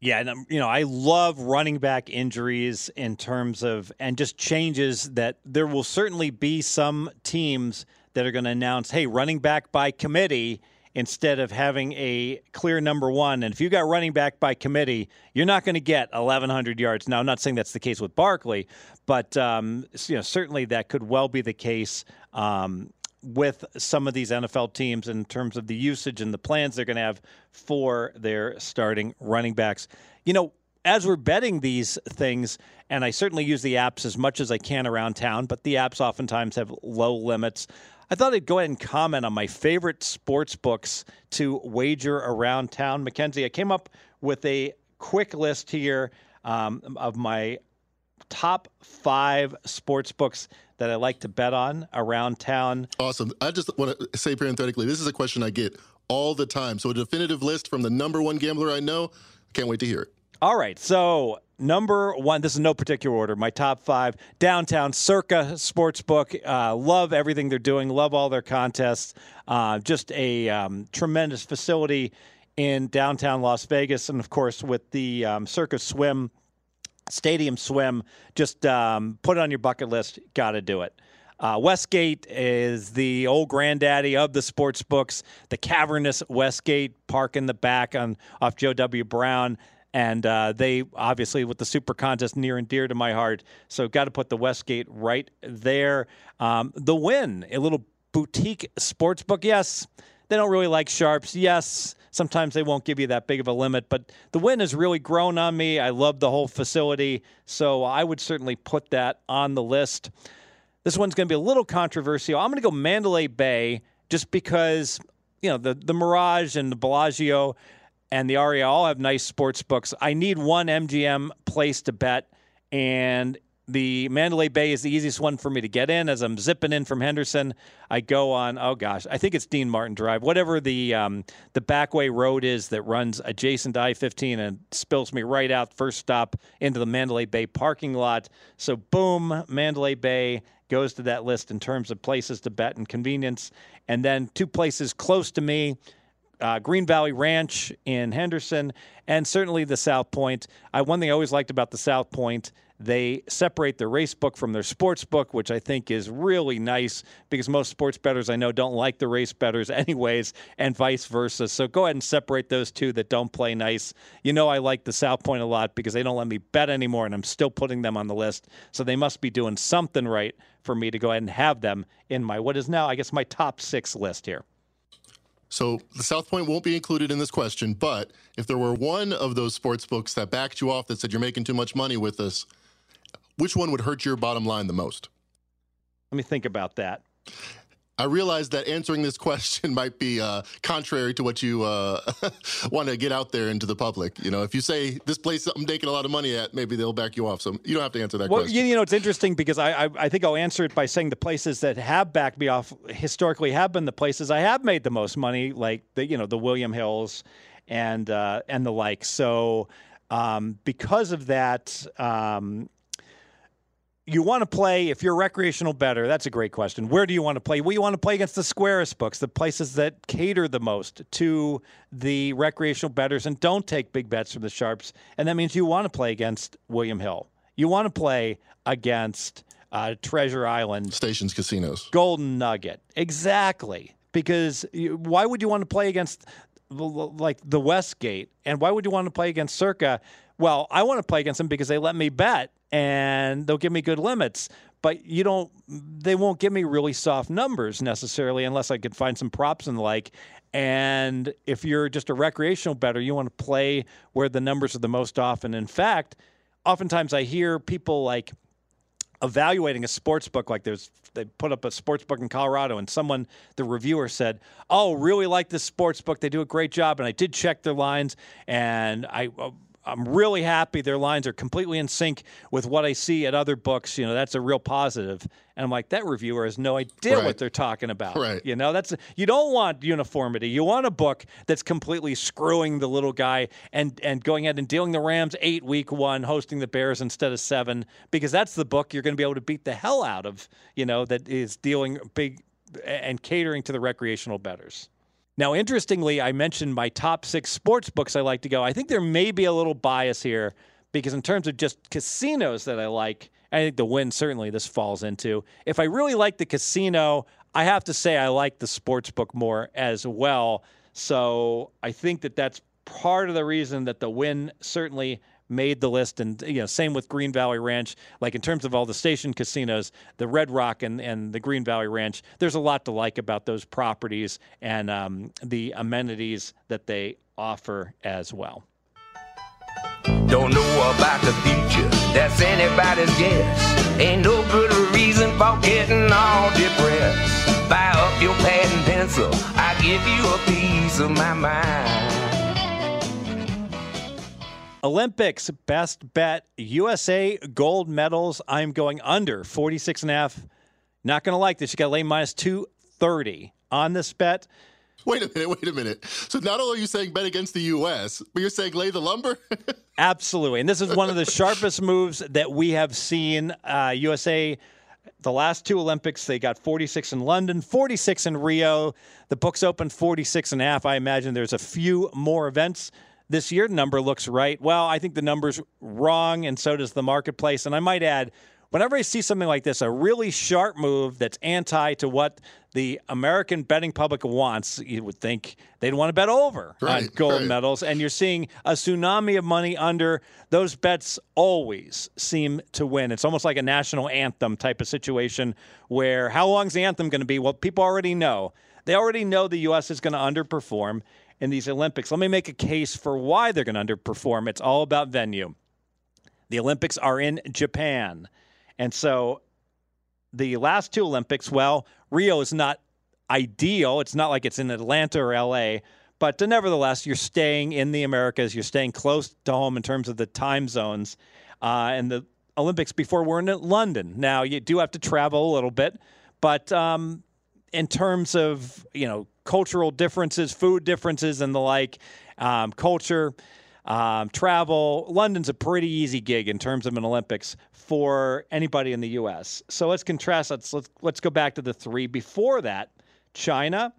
Yeah, and you know, I love running back injuries in terms of and just changes that there will certainly be some teams that are going to announce, "Hey, running back by committee," instead of having a clear number one. And if you got running back by committee, you're not going to get 1,100 yards. Now, I'm not saying that's the case with Barkley, but um, you know certainly that could well be the case. Um, with some of these NFL teams in terms of the usage and the plans they're going to have for their starting running backs. You know, as we're betting these things, and I certainly use the apps as much as I can around town, but the apps oftentimes have low limits. I thought I'd go ahead and comment on my favorite sports books to wager around town. Mackenzie, I came up with a quick list here um, of my top five sports books that I like to bet on around town. Awesome. I just want to say parenthetically, this is a question I get all the time. So a definitive list from the number one gambler I know. Can't wait to hear it. All right. So number one, this is no particular order. My top five downtown Circa Sportsbook. Uh, love everything they're doing. Love all their contests. Uh, just a um, tremendous facility in downtown Las Vegas, and of course with the um, Circa Swim Stadium Swim. Just um, put it on your bucket list. Got to do it. Uh, Westgate is the old granddaddy of the sports books. The cavernous Westgate Park in the back on off Joe W. Brown and uh, they obviously with the super contest near and dear to my heart so got to put the westgate right there. Um, the Wynn a little boutique sports book yes. They don't really like sharps yes. Sometimes they won't give you that big of a limit but the Wynn has really grown on me. I love the whole facility so i would certainly put that on the list. This one's going to be a little controversial. I'm going to go mandalay bay just because you know the, the mirage and the bellagio and the Aria all have nice sports books. I need one MGM place to bet, and the Mandalay Bay is the easiest one for me to get in. As I'm zipping in from Henderson, I go on. Oh gosh, I think it's Dean Martin Drive, whatever the um, the backway road is that runs adjacent to I-15 and spills me right out first stop into the Mandalay Bay parking lot. So boom, Mandalay Bay goes to that list in terms of places to bet and convenience, and then two places close to me uh, Green Valley Ranch in Henderson, and certainly the South Point. I, one thing I always liked about the South Point, they separate the race book from their sports book, which I think is really nice because most sports bettors I know don't like the race bettors anyways, and vice versa. So go ahead and separate those two that don't play nice. You know, I like the South Point a lot because they don't let me bet anymore, and I'm still putting them on the list. So they must be doing something right for me to go ahead and have them in my what is now, I guess, my top six list here. So the South Point won't be included in this question, but if there were one of those sports books that backed you off that said you're making too much money with us, which one would hurt your bottom line the most? Let me think about that. I realize that answering this question might be uh, contrary to what you uh, want to get out there into the public. You know, if you say this place I'm making a lot of money at, maybe they'll back you off. So you don't have to answer that well, question. You know, it's interesting because I, I, I think I'll answer it by saying the places that have backed me off historically have been the places I have made the most money, like the you know the William Hills and uh, and the like. So um, because of that, um, you want to play if you're recreational better that's a great question where do you want to play well you want to play against the squarest books the places that cater the most to the recreational betters and don't take big bets from the sharps and that means you want to play against william hill you want to play against uh, Treasure Island, Stations Casinos. Golden Nugget. Exactly. Because you, why would you want to play against like the Westgate? And why would you want to play against Circa? Well, I want to play against them because they let me bet and they'll give me good limits. But you don't, they won't give me really soft numbers necessarily unless I could find some props and the like. And if you're just a recreational better, you want to play where the numbers are the most often. In fact, oftentimes I hear people like evaluating a sports book like there's they put up a sports book in Colorado and someone the reviewer said, "Oh, really like this sports book. They do a great job." And I did check their lines and I I'm really happy their lines are completely in sync with what I see at other books. You know, that's a real positive. And I'm like, that reviewer has no idea Right. what they're talking about. Right. You know, that's you don't want uniformity. You want a book that's completely screwing the little guy and and going ahead and dealing the Rams eight week one, hosting the Bears instead of seven, because that's the book you're going to be able to beat the hell out of. You know, that is dealing big and catering to the recreational betters. Now, interestingly, I mentioned my top six sports books I like to go. I think there may be a little bias here because, in terms of just casinos that I like, I think the Wynn certainly this falls into. If I really like the casino, I have to say I like the sports book more as well. So I think that that's part of the reason that the Wynn certainly made the list and you know same with Green Valley Ranch like in terms of all the station casinos the Red Rock and, and the Green Valley Ranch there's a lot to like about those properties and um, the amenities that they offer as well Don't know about the future, that's anybody's guess. Ain't no good reason for getting all depressed. Buy up your pad and pencil, I give you a piece of my mind. Olympics best bet USA gold medals I'm going under 46 and a half not going to like this you got to lay minus 230 on this bet Wait a minute, wait a minute. So not only are you saying bet against the U.S., but you're saying lay the lumber? Absolutely. And this is one of the sharpest moves that we have seen. Uh, USA, the last two Olympics, they got 46 in London, 46 in Rio. The book's open 46 and a half. I imagine there's a few more events this year. Number looks right. Well, I think the number's wrong, and so does the marketplace. And I might add, whenever I see something like this, a really sharp move that's anti to what the American betting public wants, you would think they'd want to bet over on gold right. medals. And you're seeing a tsunami of money under. Those bets always seem to win. It's almost like a national anthem type of situation where how long's the anthem going to be? Well, people already know. They already know the U.S. is going to underperform in these Olympics. Let me make a case for why they're going to underperform. It's all about venue. The Olympics are in Japan. And so the last two Olympics, well, Rio is not ideal. It's not like it's in Atlanta or LA, but nevertheless, you're staying in the Americas. You're staying close to home in terms of the time zones. Uh, and the Olympics before were in London. Now, you do have to travel a little bit, but um, in terms of you know cultural differences, food differences, and the like, um, culture, um, travel. London's a pretty easy gig in terms of an Olympics for anybody in the U.S. So let's contrast. Let's let's let's go back to the three before that: China,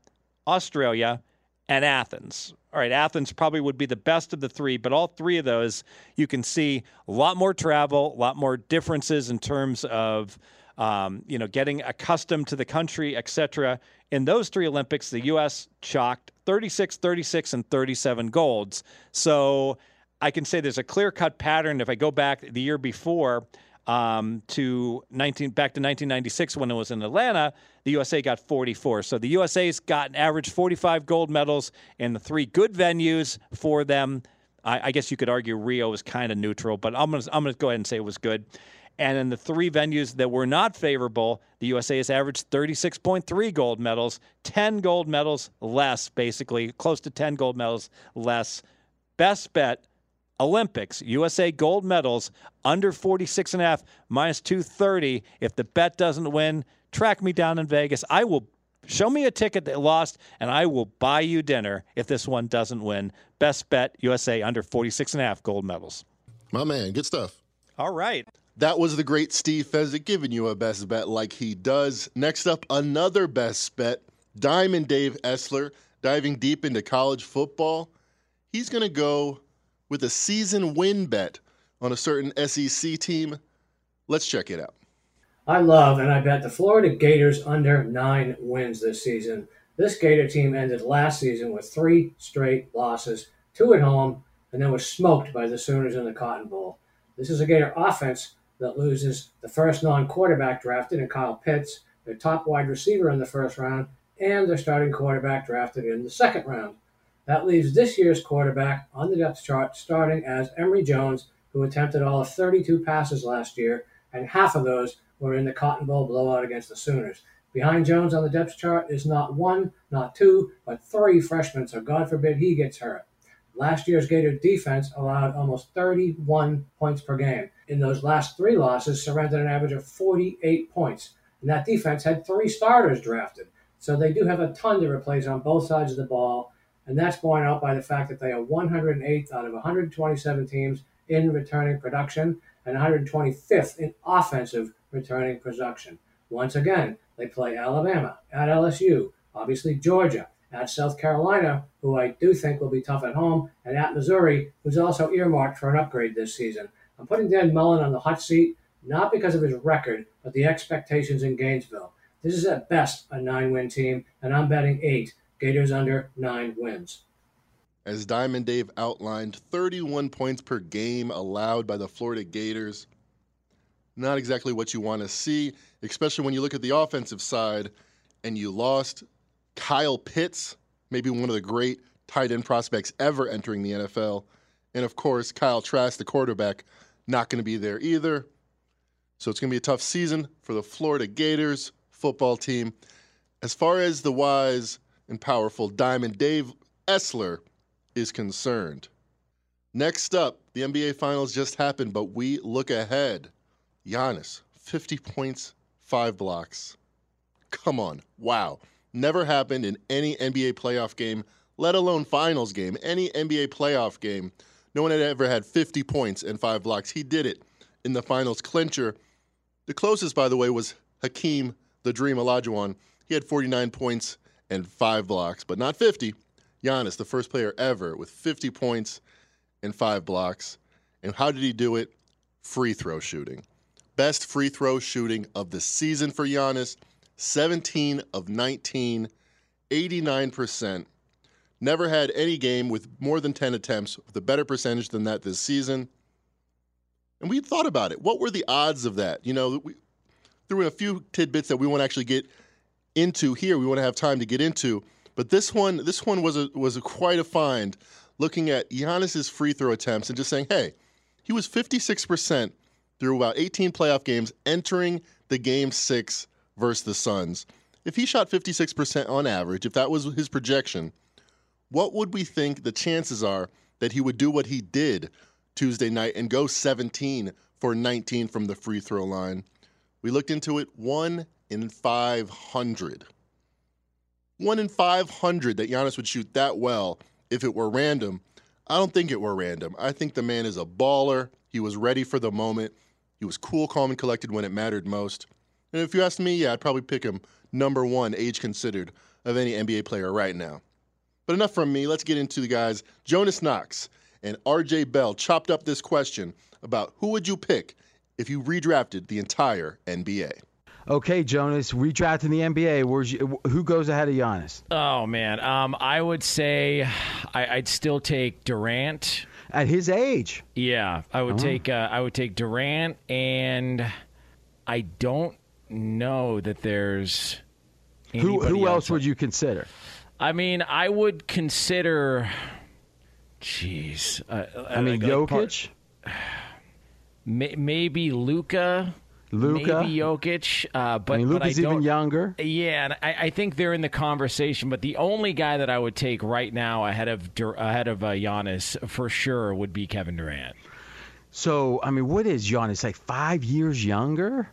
Australia, and Athens. All right, Athens probably would be the best of the three, but all three of those you can see a lot more travel, a lot more differences in terms of um, you know getting accustomed to the country, etc. In those three Olympics, the U.S. chalked 36, 36, and 37 golds. So I can say there's a clear cut pattern. If I go back the year before um, to 19 back to 1996 when it was in Atlanta, the USA got 44. So the USA's got an average 45 gold medals in the three good venues for them. I, I guess you could argue Rio was kind of neutral, but I'm gonna I'm gonna go ahead and say it was good. And in the three venues that were not favorable, the USA has averaged 36.3 gold medals, 10 gold medals less, basically close to 10 gold medals less. Best bet Olympics, USA gold medals under 46 and a half, minus 230. If the bet doesn't win, track me down in Vegas. I will show me a ticket that lost, and I will buy you dinner if this one doesn't win. Best bet USA under 46 and a half gold medals. My man, good stuff. All right. That was the great Steve Fezzik giving you a best bet like he does. Next up, another best bet. Diamond Dave Essler diving deep into college football. He's going to go with a season win bet on a certain SEC team. Let's check it out. I love and I bet the Florida Gators under nine wins this season. This Gator team ended last season with three straight losses, two at home, and then was smoked by the Sooners in the Cotton Bowl. This is a Gator offense that loses the first non quarterback drafted in Kyle Pitts, their top wide receiver in the first round, and their starting quarterback drafted in the second round. That leaves this year's quarterback on the depth chart starting as Emory Jones, who attempted all of 32 passes last year, and half of those were in the Cotton Bowl blowout against the Sooners. Behind Jones on the depth chart is not one, not two, but three freshmen, so God forbid he gets hurt. Last year's Gator defense allowed almost 31 points per game. In those last three losses, surrendered an average of 48 points. And that defense had three starters drafted. So they do have a ton to replace on both sides of the ball. And that's borne out by the fact that they are 108th out of 127 teams in returning production and 125th in offensive returning production. Once again, they play Alabama, at LSU, obviously Georgia, at South Carolina, who I do think will be tough at home, and at Missouri, who's also earmarked for an upgrade this season. I'm putting Dan Mullen on the hot seat, not because of his record, but the expectations in Gainesville. This is at best a nine win team, and I'm betting eight. Gators under nine wins. As Diamond Dave outlined, 31 points per game allowed by the Florida Gators. Not exactly what you want to see, especially when you look at the offensive side and you lost Kyle Pitts, maybe one of the great tight end prospects ever entering the NFL. And of course, Kyle Trask, the quarterback, not going to be there either. So it's going to be a tough season for the Florida Gators football team. As far as the wise and powerful Diamond Dave Essler is concerned. Next up, the NBA Finals just happened, but we look ahead. Giannis, 50 points, five blocks. Come on. Wow. Never happened in any NBA playoff game, let alone finals game, any NBA playoff game. No one had ever had 50 points and five blocks. He did it in the finals clincher. The closest, by the way, was Hakeem the Dream Olajuwon. He had 49 points and five blocks, but not 50. Giannis, the first player ever with 50 points and five blocks. And how did he do it? Free throw shooting. Best free throw shooting of the season for Giannis 17 of 19, 89%. Never had any game with more than 10 attempts with a better percentage than that this season. And we thought about it. What were the odds of that? You know, we threw in a few tidbits that we want to actually get into here. We want to have time to get into. But this one, this one was a was a quite a find. Looking at Giannis's free throw attempts and just saying, hey, he was 56% through about 18 playoff games entering the game six versus the Suns. If he shot 56% on average, if that was his projection, what would we think the chances are that he would do what he did Tuesday night and go 17 for 19 from the free throw line? We looked into it, one in 500. One in 500 that Giannis would shoot that well if it were random. I don't think it were random. I think the man is a baller. He was ready for the moment. He was cool, calm, and collected when it mattered most. And if you ask me, yeah, I'd probably pick him number one, age considered, of any NBA player right now. But enough from me. Let's get into the guys. Jonas Knox and RJ Bell chopped up this question about who would you pick if you redrafted the entire NBA. Okay, Jonas, redrafting the NBA. Where's you, who goes ahead of Giannis? Oh man, um, I would say I, would still take Durant at his age. Yeah, I would oh. take uh, I would take Durant, and I don't know that there's who who else, else would you consider? I mean, I would consider. Jeez, uh, I mean, like Jokic. Part, maybe Luca. Luka, maybe Jokic, uh, but I mean, Luka's even younger. Yeah, and I, I, think they're in the conversation. But the only guy that I would take right now ahead of ahead of uh, Giannis for sure would be Kevin Durant. So I mean, what is Giannis like? Five years younger,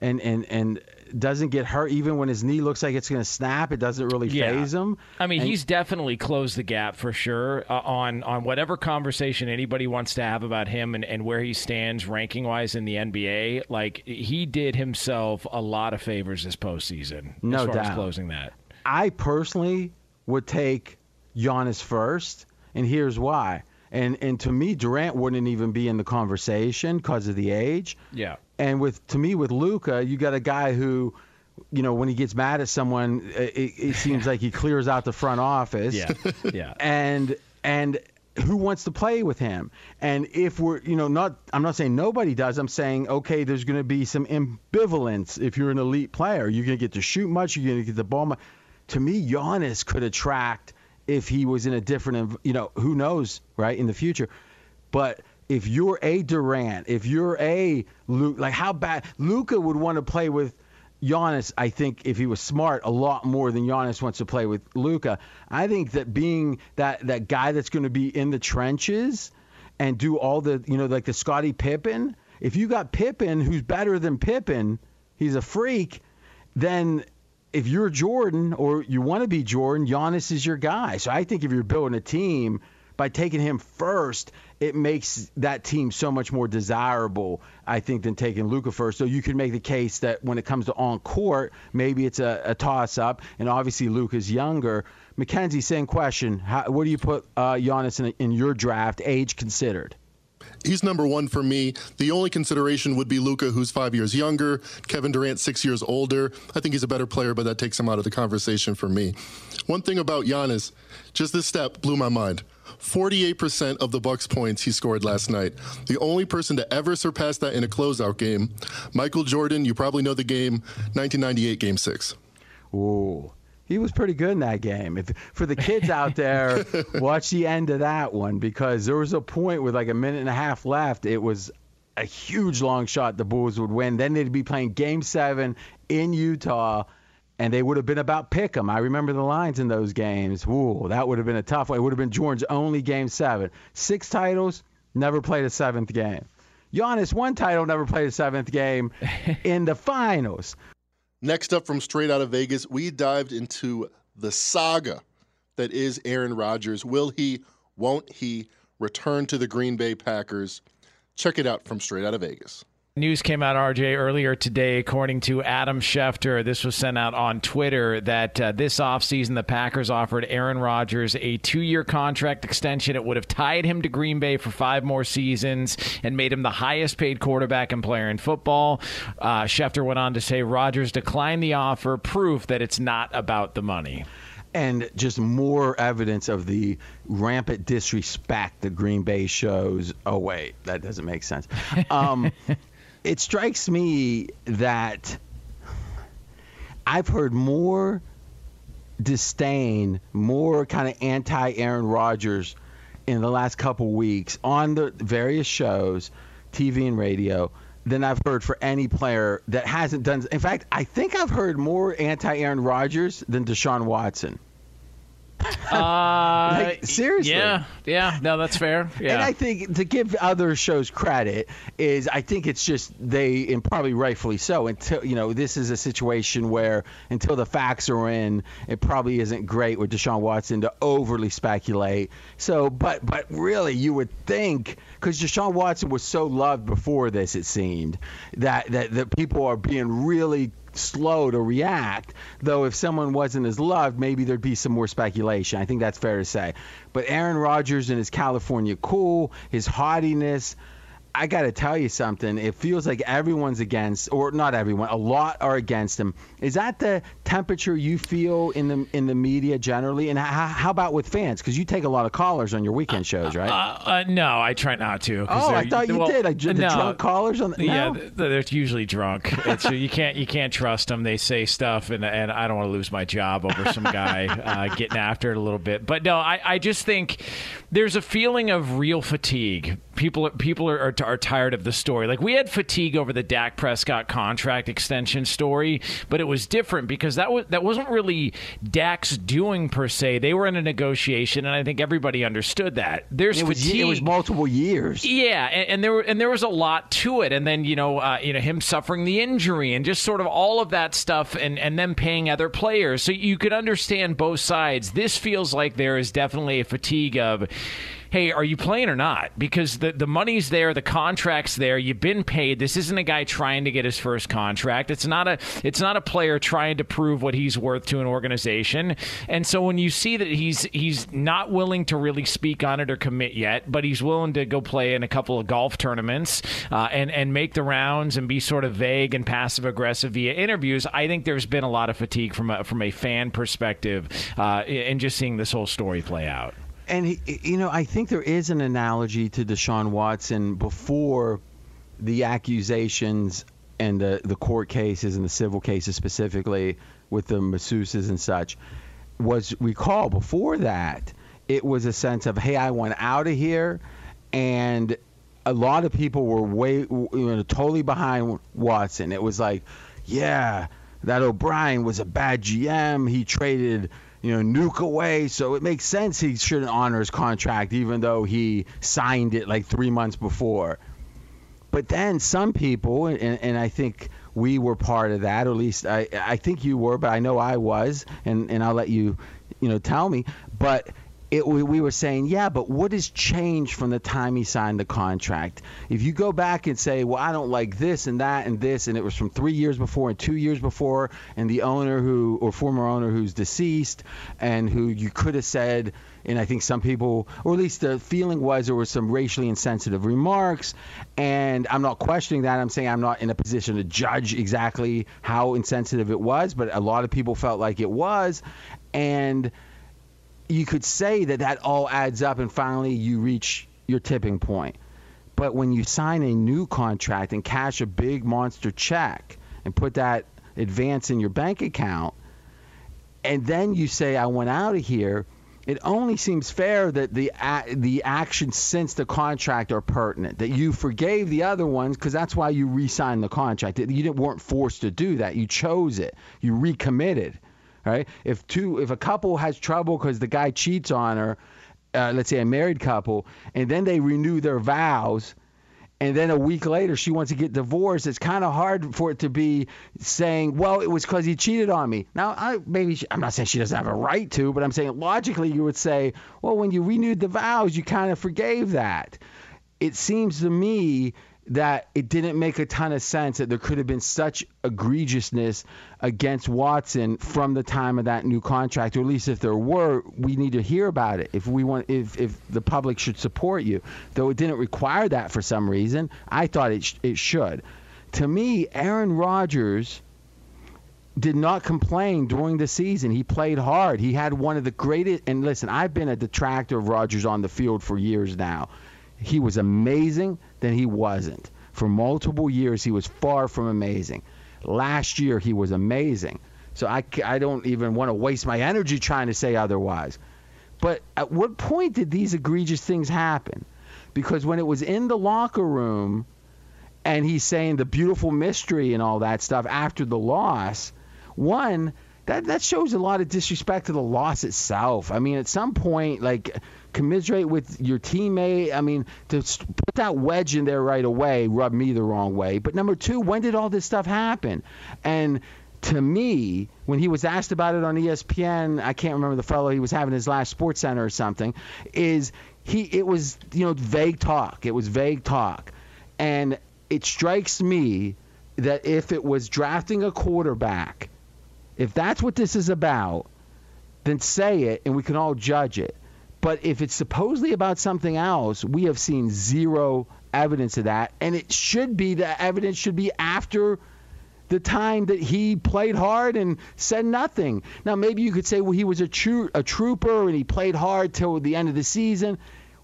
and and and doesn't get hurt even when his knee looks like it's going to snap. It doesn't really yeah. faze him. I mean, and, he's definitely closed the gap for sure uh, on on whatever conversation anybody wants to have about him and, and where he stands ranking wise in the NBA. Like he did himself a lot of favors this postseason. No doubt. Closing that. I personally would take Giannis first, and here's why. And and to me, Durant wouldn't even be in the conversation because of the age. Yeah. And with to me with Luka, you got a guy who, you know, when he gets mad at someone, it, it seems like he clears out the front office. Yeah, yeah. And and who wants to play with him? And if we're, you know, not, I'm not saying nobody does. I'm saying, okay, there's going to be some ambivalence if you're an elite player. You're going to get to shoot much. You're going to get the ball much. To me, Giannis could attract if he was in a different, you know, who knows, right, in the future. But if you're a Durant, if you're a Luke, like how bad Luka would want to play with Giannis, I think if he was smart, a lot more than Giannis wants to play with Luka. I think that being that that guy that's going to be in the trenches and do all the you know like the Scottie Pippen. If you got Pippen, who's better than Pippen, he's a freak. Then if you're Jordan or you want to be Jordan, Giannis is your guy. So I think if you're building a team by taking him first, it makes that team so much more desirable, I think, than taking Luka first. So you can make the case that when it comes to on court, maybe it's a, a toss up, and obviously Luka's younger. Mackenzie, same question. How, where do you put uh, Giannis in, in your draft, age considered? He's number one for me. The only consideration would be Luka, who's five years younger. Kevin Durant, six years older. I think he's a better player, but that takes him out of the conversation for me. One thing about Giannis, just this step blew my mind. 48% of the Bucks points he scored last night. The only person to ever surpass that in a closeout game, Michael Jordan, you probably know the game, 1998 game 6. Ooh. He was pretty good in that game. If for the kids out there, watch the end of that one because there was a point with like a minute and a half left. It was a huge long shot the Bulls would win. Then they'd be playing Game Seven in Utah, and they would have been about pick 'em. I remember the lines in those games. Ooh, that would have been a tough one. It would have been Jordan's only Game Seven. Six titles, never played a seventh game. Giannis one title, never played a seventh game in the finals. Next up from Straight Out of Vegas, we dived into the saga that is Aaron Rodgers. Will he, won't he return to the Green Bay Packers? Check it out from Straight Out of Vegas. News came out, RJ, earlier today, according to Adam Schefter. This was sent out on Twitter that uh, this offseason the Packers offered Aaron Rodgers a two year contract extension. It would have tied him to Green Bay for five more seasons and made him the highest paid quarterback and player in football. Uh, Schefter went on to say Rodgers declined the offer, proof that it's not about the money and just more evidence of the rampant disrespect that Green Bay shows. Oh wait, that doesn't make sense. Um, it strikes me that I've heard more disdain, more kind of anti Aaron Rodgers in the last couple weeks on the various shows, TV and radio, than I've heard for any player that hasn't done. In fact, I think I've heard more anti Aaron Rodgers than Deshaun Watson. Uh, like, seriously. Yeah, yeah, no, that's fair. Yeah. And I think to give other shows credit is I think it's just they and probably rightfully so until you know this is a situation where until the facts are in, it probably isn't great with Deshaun Watson to overly speculate. So, but but really, you would think because Deshaun Watson was so loved before this, it seemed that that that people are being really slow to react. Though if someone wasn't as loved, maybe there'd be some more speculation. I think that's fair to say. But Aaron Rodgers and his California cool, his haughtiness, I got to tell you something. It feels like everyone's against, or not everyone, a lot are against him. Is that the temperature you feel in the in the media generally? And how, how about with fans? Because you take a lot of callers on your weekend shows, right? Uh, uh, no, I try not to. Oh, I thought you well, did. Like the no, drunk callers on the. Yeah, they're usually drunk. It's, you can't you can't trust them. They say stuff, and and I don't want to lose my job over some guy uh, getting after it a little bit. But no, I, I just think there's a feeling of real fatigue. People people are, are, are tired of the story. Like we had fatigue over the Dak Prescott contract extension story, but it was different because that was that wasn't really Dak's doing per se. They were in a negotiation, and I think everybody understood that. There's it was, fatigue. It was multiple years. Yeah, and, and, there were and there was a lot to it, and then you know uh, you know him suffering the injury and just sort of all of that stuff, and and then paying other players. So you could understand both sides. This feels like there is definitely a fatigue of hey, are you playing or not? Because the, the money's there, the contract's there, you've been paid. This isn't a guy trying to get his first contract. It's not a it's not a player trying to prove what he's worth to an organization. And so when you see that he's he's not willing to really speak on it or commit yet, but he's willing to go play in a couple of golf tournaments uh, and and make the rounds and be sort of vague and passive aggressive via interviews, I think there's been a lot of fatigue from a, from a fan perspective uh, in just seeing this whole story play out. And he, you know, I think there is an analogy to Deshaun Watson before the accusations and the the court cases and the civil cases specifically with the masseuses and such was recall before that it was a sense of hey I want out of here and a lot of people were way you know, totally behind Watson. It was like, yeah, that O'Brien was a bad GM. He traded you know Nuk away, so it makes sense he shouldn't honor his contract, even though he signed it like three months before. But then some people, and, and I think we were part of that, or at least I, I think you were, but I know I was, and, and I'll let you, you know, tell me. But it, we, we were saying, yeah, but what has changed from the time he signed the contract? If you go back and say, well, I don't like this and that and this, and it was from three years before and two years before, and the owner who, or former owner who's deceased, and who you could have said, and I think some people, or at least the feeling was there were some racially insensitive remarks, and I'm not questioning that. I'm saying I'm not in a position to judge exactly how insensitive it was, but a lot of people felt like it was, and you could say that that all adds up and finally you reach your tipping point. But when you sign a new contract and cash a big monster check and put that advance in your bank account, and then you say, I went out of here, it only seems fair that the the actions since the contract are pertinent. That you forgave the other ones because that's why you re-signed the contract. You didn't weren't forced to do that. You chose it. You recommitted right? If two, if a couple has trouble because the guy cheats on her, uh, let's say a married couple, and then they renew their vows, and then a week later she wants to get divorced, it's kind of hard for it to be saying, well, it was because he cheated on me. Now, I maybe she, I'm not saying she doesn't have a right to, but I'm saying logically you would say, well, when you renewed the vows, you kind of forgave that. It seems to me that it didn't make a ton of sense that there could have been such egregiousness against Watson from the time of that new contract, or at least if there were, we need to hear about it. If we want, if if the public should support you, though it didn't require that for some reason, I thought it sh- it should. To me, Aaron Rodgers did not complain during the season. He played hard. He had one of the greatest. And listen, I've been a detractor of Rodgers on the field for years now. He was amazing then he wasn't. For multiple years, he was far from amazing. Last year, he was amazing. So I, I don't even want to waste my energy trying to say otherwise. But at what point did these egregious things happen? Because when it was in the locker room and he's saying the beautiful mystery and all that stuff after the loss, one, that, that shows a lot of disrespect to the loss itself. I mean, at some point, like commiserate with your teammate. I mean, to put that wedge in there right away rubbed me the wrong way. But number two, when did all this stuff happen? And to me, when he was asked about it on ESPN, I can't remember the fellow he was having his last Sports Center or something, is he it was you know vague talk. It was vague talk, and it strikes me that if it was drafting a quarterback, if that's what this is about, then say it and we can all judge it. But if it's supposedly about something else, we have seen zero evidence of that. And it should be the evidence should be after the time that he played hard and said nothing. Now, maybe you could say, well, he was a, tro- a trooper and he played hard till the end of the season.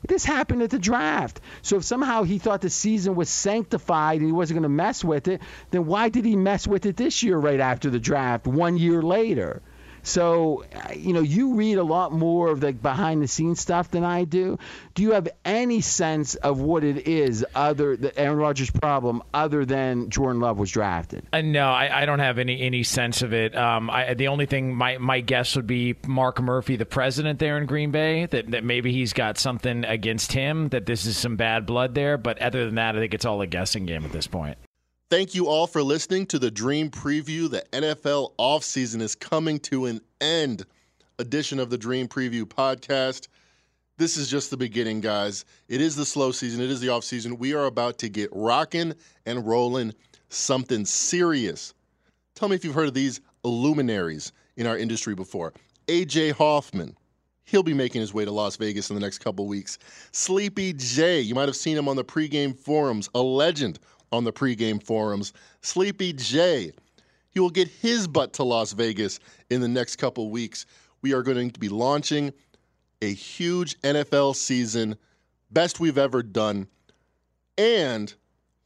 This happened at the draft. So if somehow he thought the season was sanctified and he wasn't going to mess with it, then why did he mess with it this year right after the draft, one year later? So, you know, you read a lot more of the behind the scenes stuff than I do. Do you have any sense of what it is other the Aaron Rodgers' problem other than Jordan Love was drafted? Uh, no, I, I, don't have any any sense of it. Um, I, the only thing my my guess would be Mark Murphy, the president there in Green Bay, that that maybe he's got something against him, that this is some bad blood there. But other than that, I think it's all a guessing game at this point. Thank you all for listening to the Dream Preview. The NFL offseason is coming to an end edition of the Dream Preview podcast. this is just the beginning, guys. It is the slow season, it is the off season. We are about to get rocking and rolling something serious. Tell me if you've heard of these luminaries in our industry before. AJ Hoffman. He'll be making his way to Las Vegas in the next couple weeks. Sleepy J, you might have seen him on the pregame forums, a legend on the pregame forums. Sleepy J, he will get his butt to Las Vegas in the next couple weeks. We are going to be launching a huge NFL season, best we've ever done. And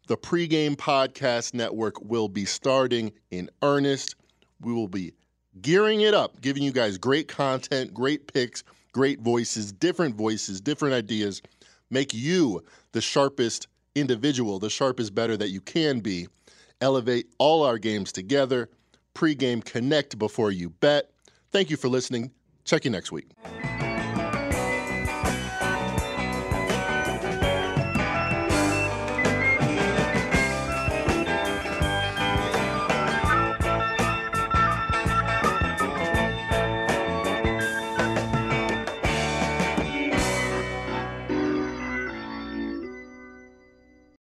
the pregame podcast network will be starting in earnest. We will be gearing it up, giving you guys great content, great picks, great voices, different voices, different ideas. Make you the sharpest individual, the sharpest better that you can be. Elevate all our games together. Pregame connect before you bet. Thank you for listening. Check you next week.